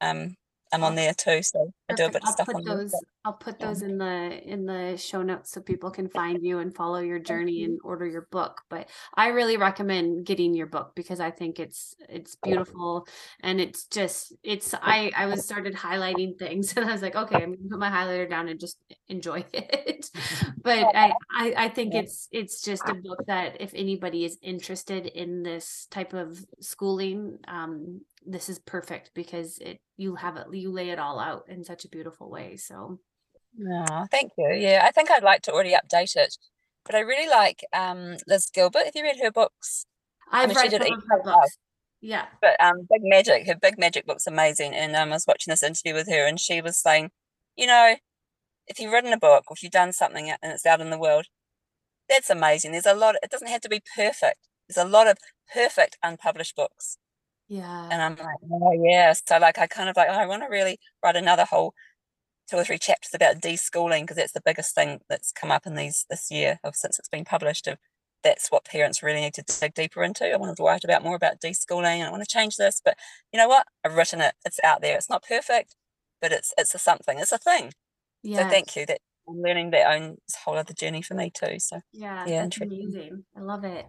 Um, I'm on there too, so I do a bit of I'll stuff put on those. I'll put yeah. those in the in the show notes so people can find you and follow your journey and order your book. But I really recommend getting your book because I think it's it's beautiful and it's just it's I I was started highlighting things and I was like, okay, I'm gonna put my highlighter down and just enjoy it. but I, I I think it's it's just a book that if anybody is interested in this type of schooling, um, this is perfect because it you have it you lay it all out in such a beautiful way. So Oh, thank you. Yeah, I think I'd like to already update it, but I really like um, Liz Gilbert. Have you read her books? I've mean, she read did some of her Pray, Love. books. Yeah. But um, Big Magic, her Big Magic book's amazing. And um, I was watching this interview with her, and she was saying, you know, if you've written a book or if you've done something and it's out in the world, that's amazing. There's a lot. It doesn't have to be perfect. There's a lot of perfect unpublished books, Yeah. and I'm like, oh yeah. So like, I kind of like, oh, I want to really write another whole two or three chapters about deschooling because that's the biggest thing that's come up in these this year of since it's been published. Of that's what parents really need to dig deeper into. I wanted to write about more about deschooling and I want to change this, but you know what? I've written it. It's out there. It's not perfect, but it's it's a something. It's a thing. yeah. So thank you. That I'm learning that own whole other journey for me too. So Yeah, Yeah, that's amazing. I love it.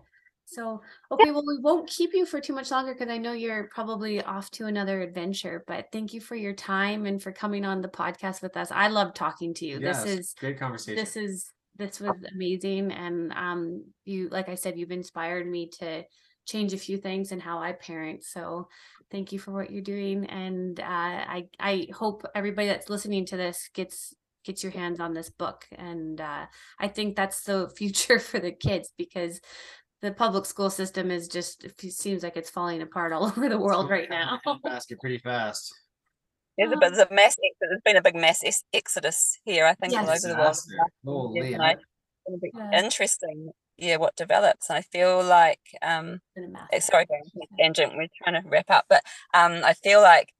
So, okay, well, we won't keep you for too much longer because I know you're probably off to another adventure, but thank you for your time and for coming on the podcast with us. I love talking to you. Yes, This is great conversation. this is this was amazing and um you like I said you've inspired me to change a few things in how I parent. So, thank you for what you're doing and uh I I hope everybody that's listening to this gets gets your hands on this book and uh I think that's the future for the kids because the public school system is just it seems like it's falling apart all over the world right now. Basket pretty fast. there's a bit there's a mass ex- there's been a big mass ex- exodus here. I think all over the world. Disaster. last few Holy, Yeah. interesting. Yeah, what develops. And I feel like um been a massive eh, sorry, going on a tangent. We're trying to wrap up, but um, I feel like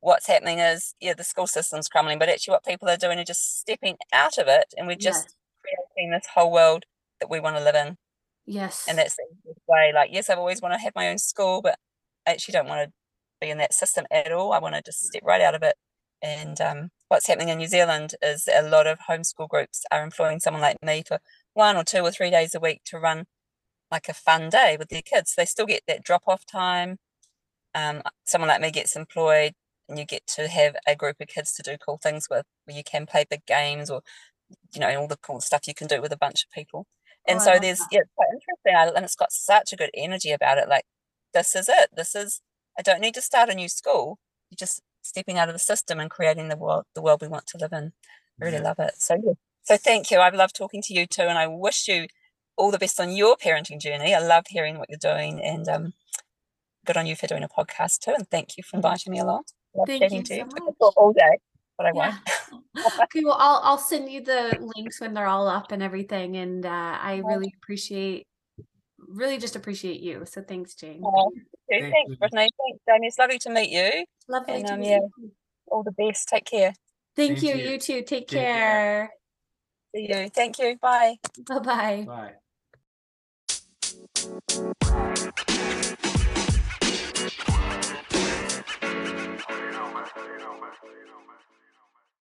what's happening is yeah, the school system's crumbling, but actually, what people are doing are just stepping out of it, and we're just Yes. creating this whole world that we want to live in, Yes. and that's the way. Like, yes, I've always wanted to have my own school, but I actually don't want to be in that system at all. I want to just step right out of it. And um, what's happening in New Zealand is a lot of homeschool groups are employing someone like me for one or two or three days a week to run like a fun day with their kids. They still get that drop off time. Um, someone like me gets employed, and you get to have a group of kids to do cool things with, where you can play big games or, you know, all the cool stuff you can do with a bunch of people. And Oh, so there's that. yeah, it's quite interesting, I- and it's got such a good energy about it. Like this is it. This is I don't need to start a new school. You're just stepping out of the system and creating the world the world we want to live in. I really Yeah. love it. So yeah. So thank you. I've loved talking to you too, and I wish you all the best on your parenting journey. I love hearing what you're doing, and um, good on you for doing a podcast too. And thank you for inviting me along. Love Thank chatting you to you. so I could much. talk all day, but I Yeah. won't. okay, well, I'll I'll send you the links when they're all up and everything, and uh, I really appreciate, really just appreciate you. So thanks, Jane. Oh, Thank Thanks, you. Brittany. Thanks, Jamie. It's lovely to meet you. Lovely and, to um, meet yeah. you. All the best. Take care. Thank Same you. you. You too. Take Take care. care. See you. Thank you. Bye. Bye bye. Bye.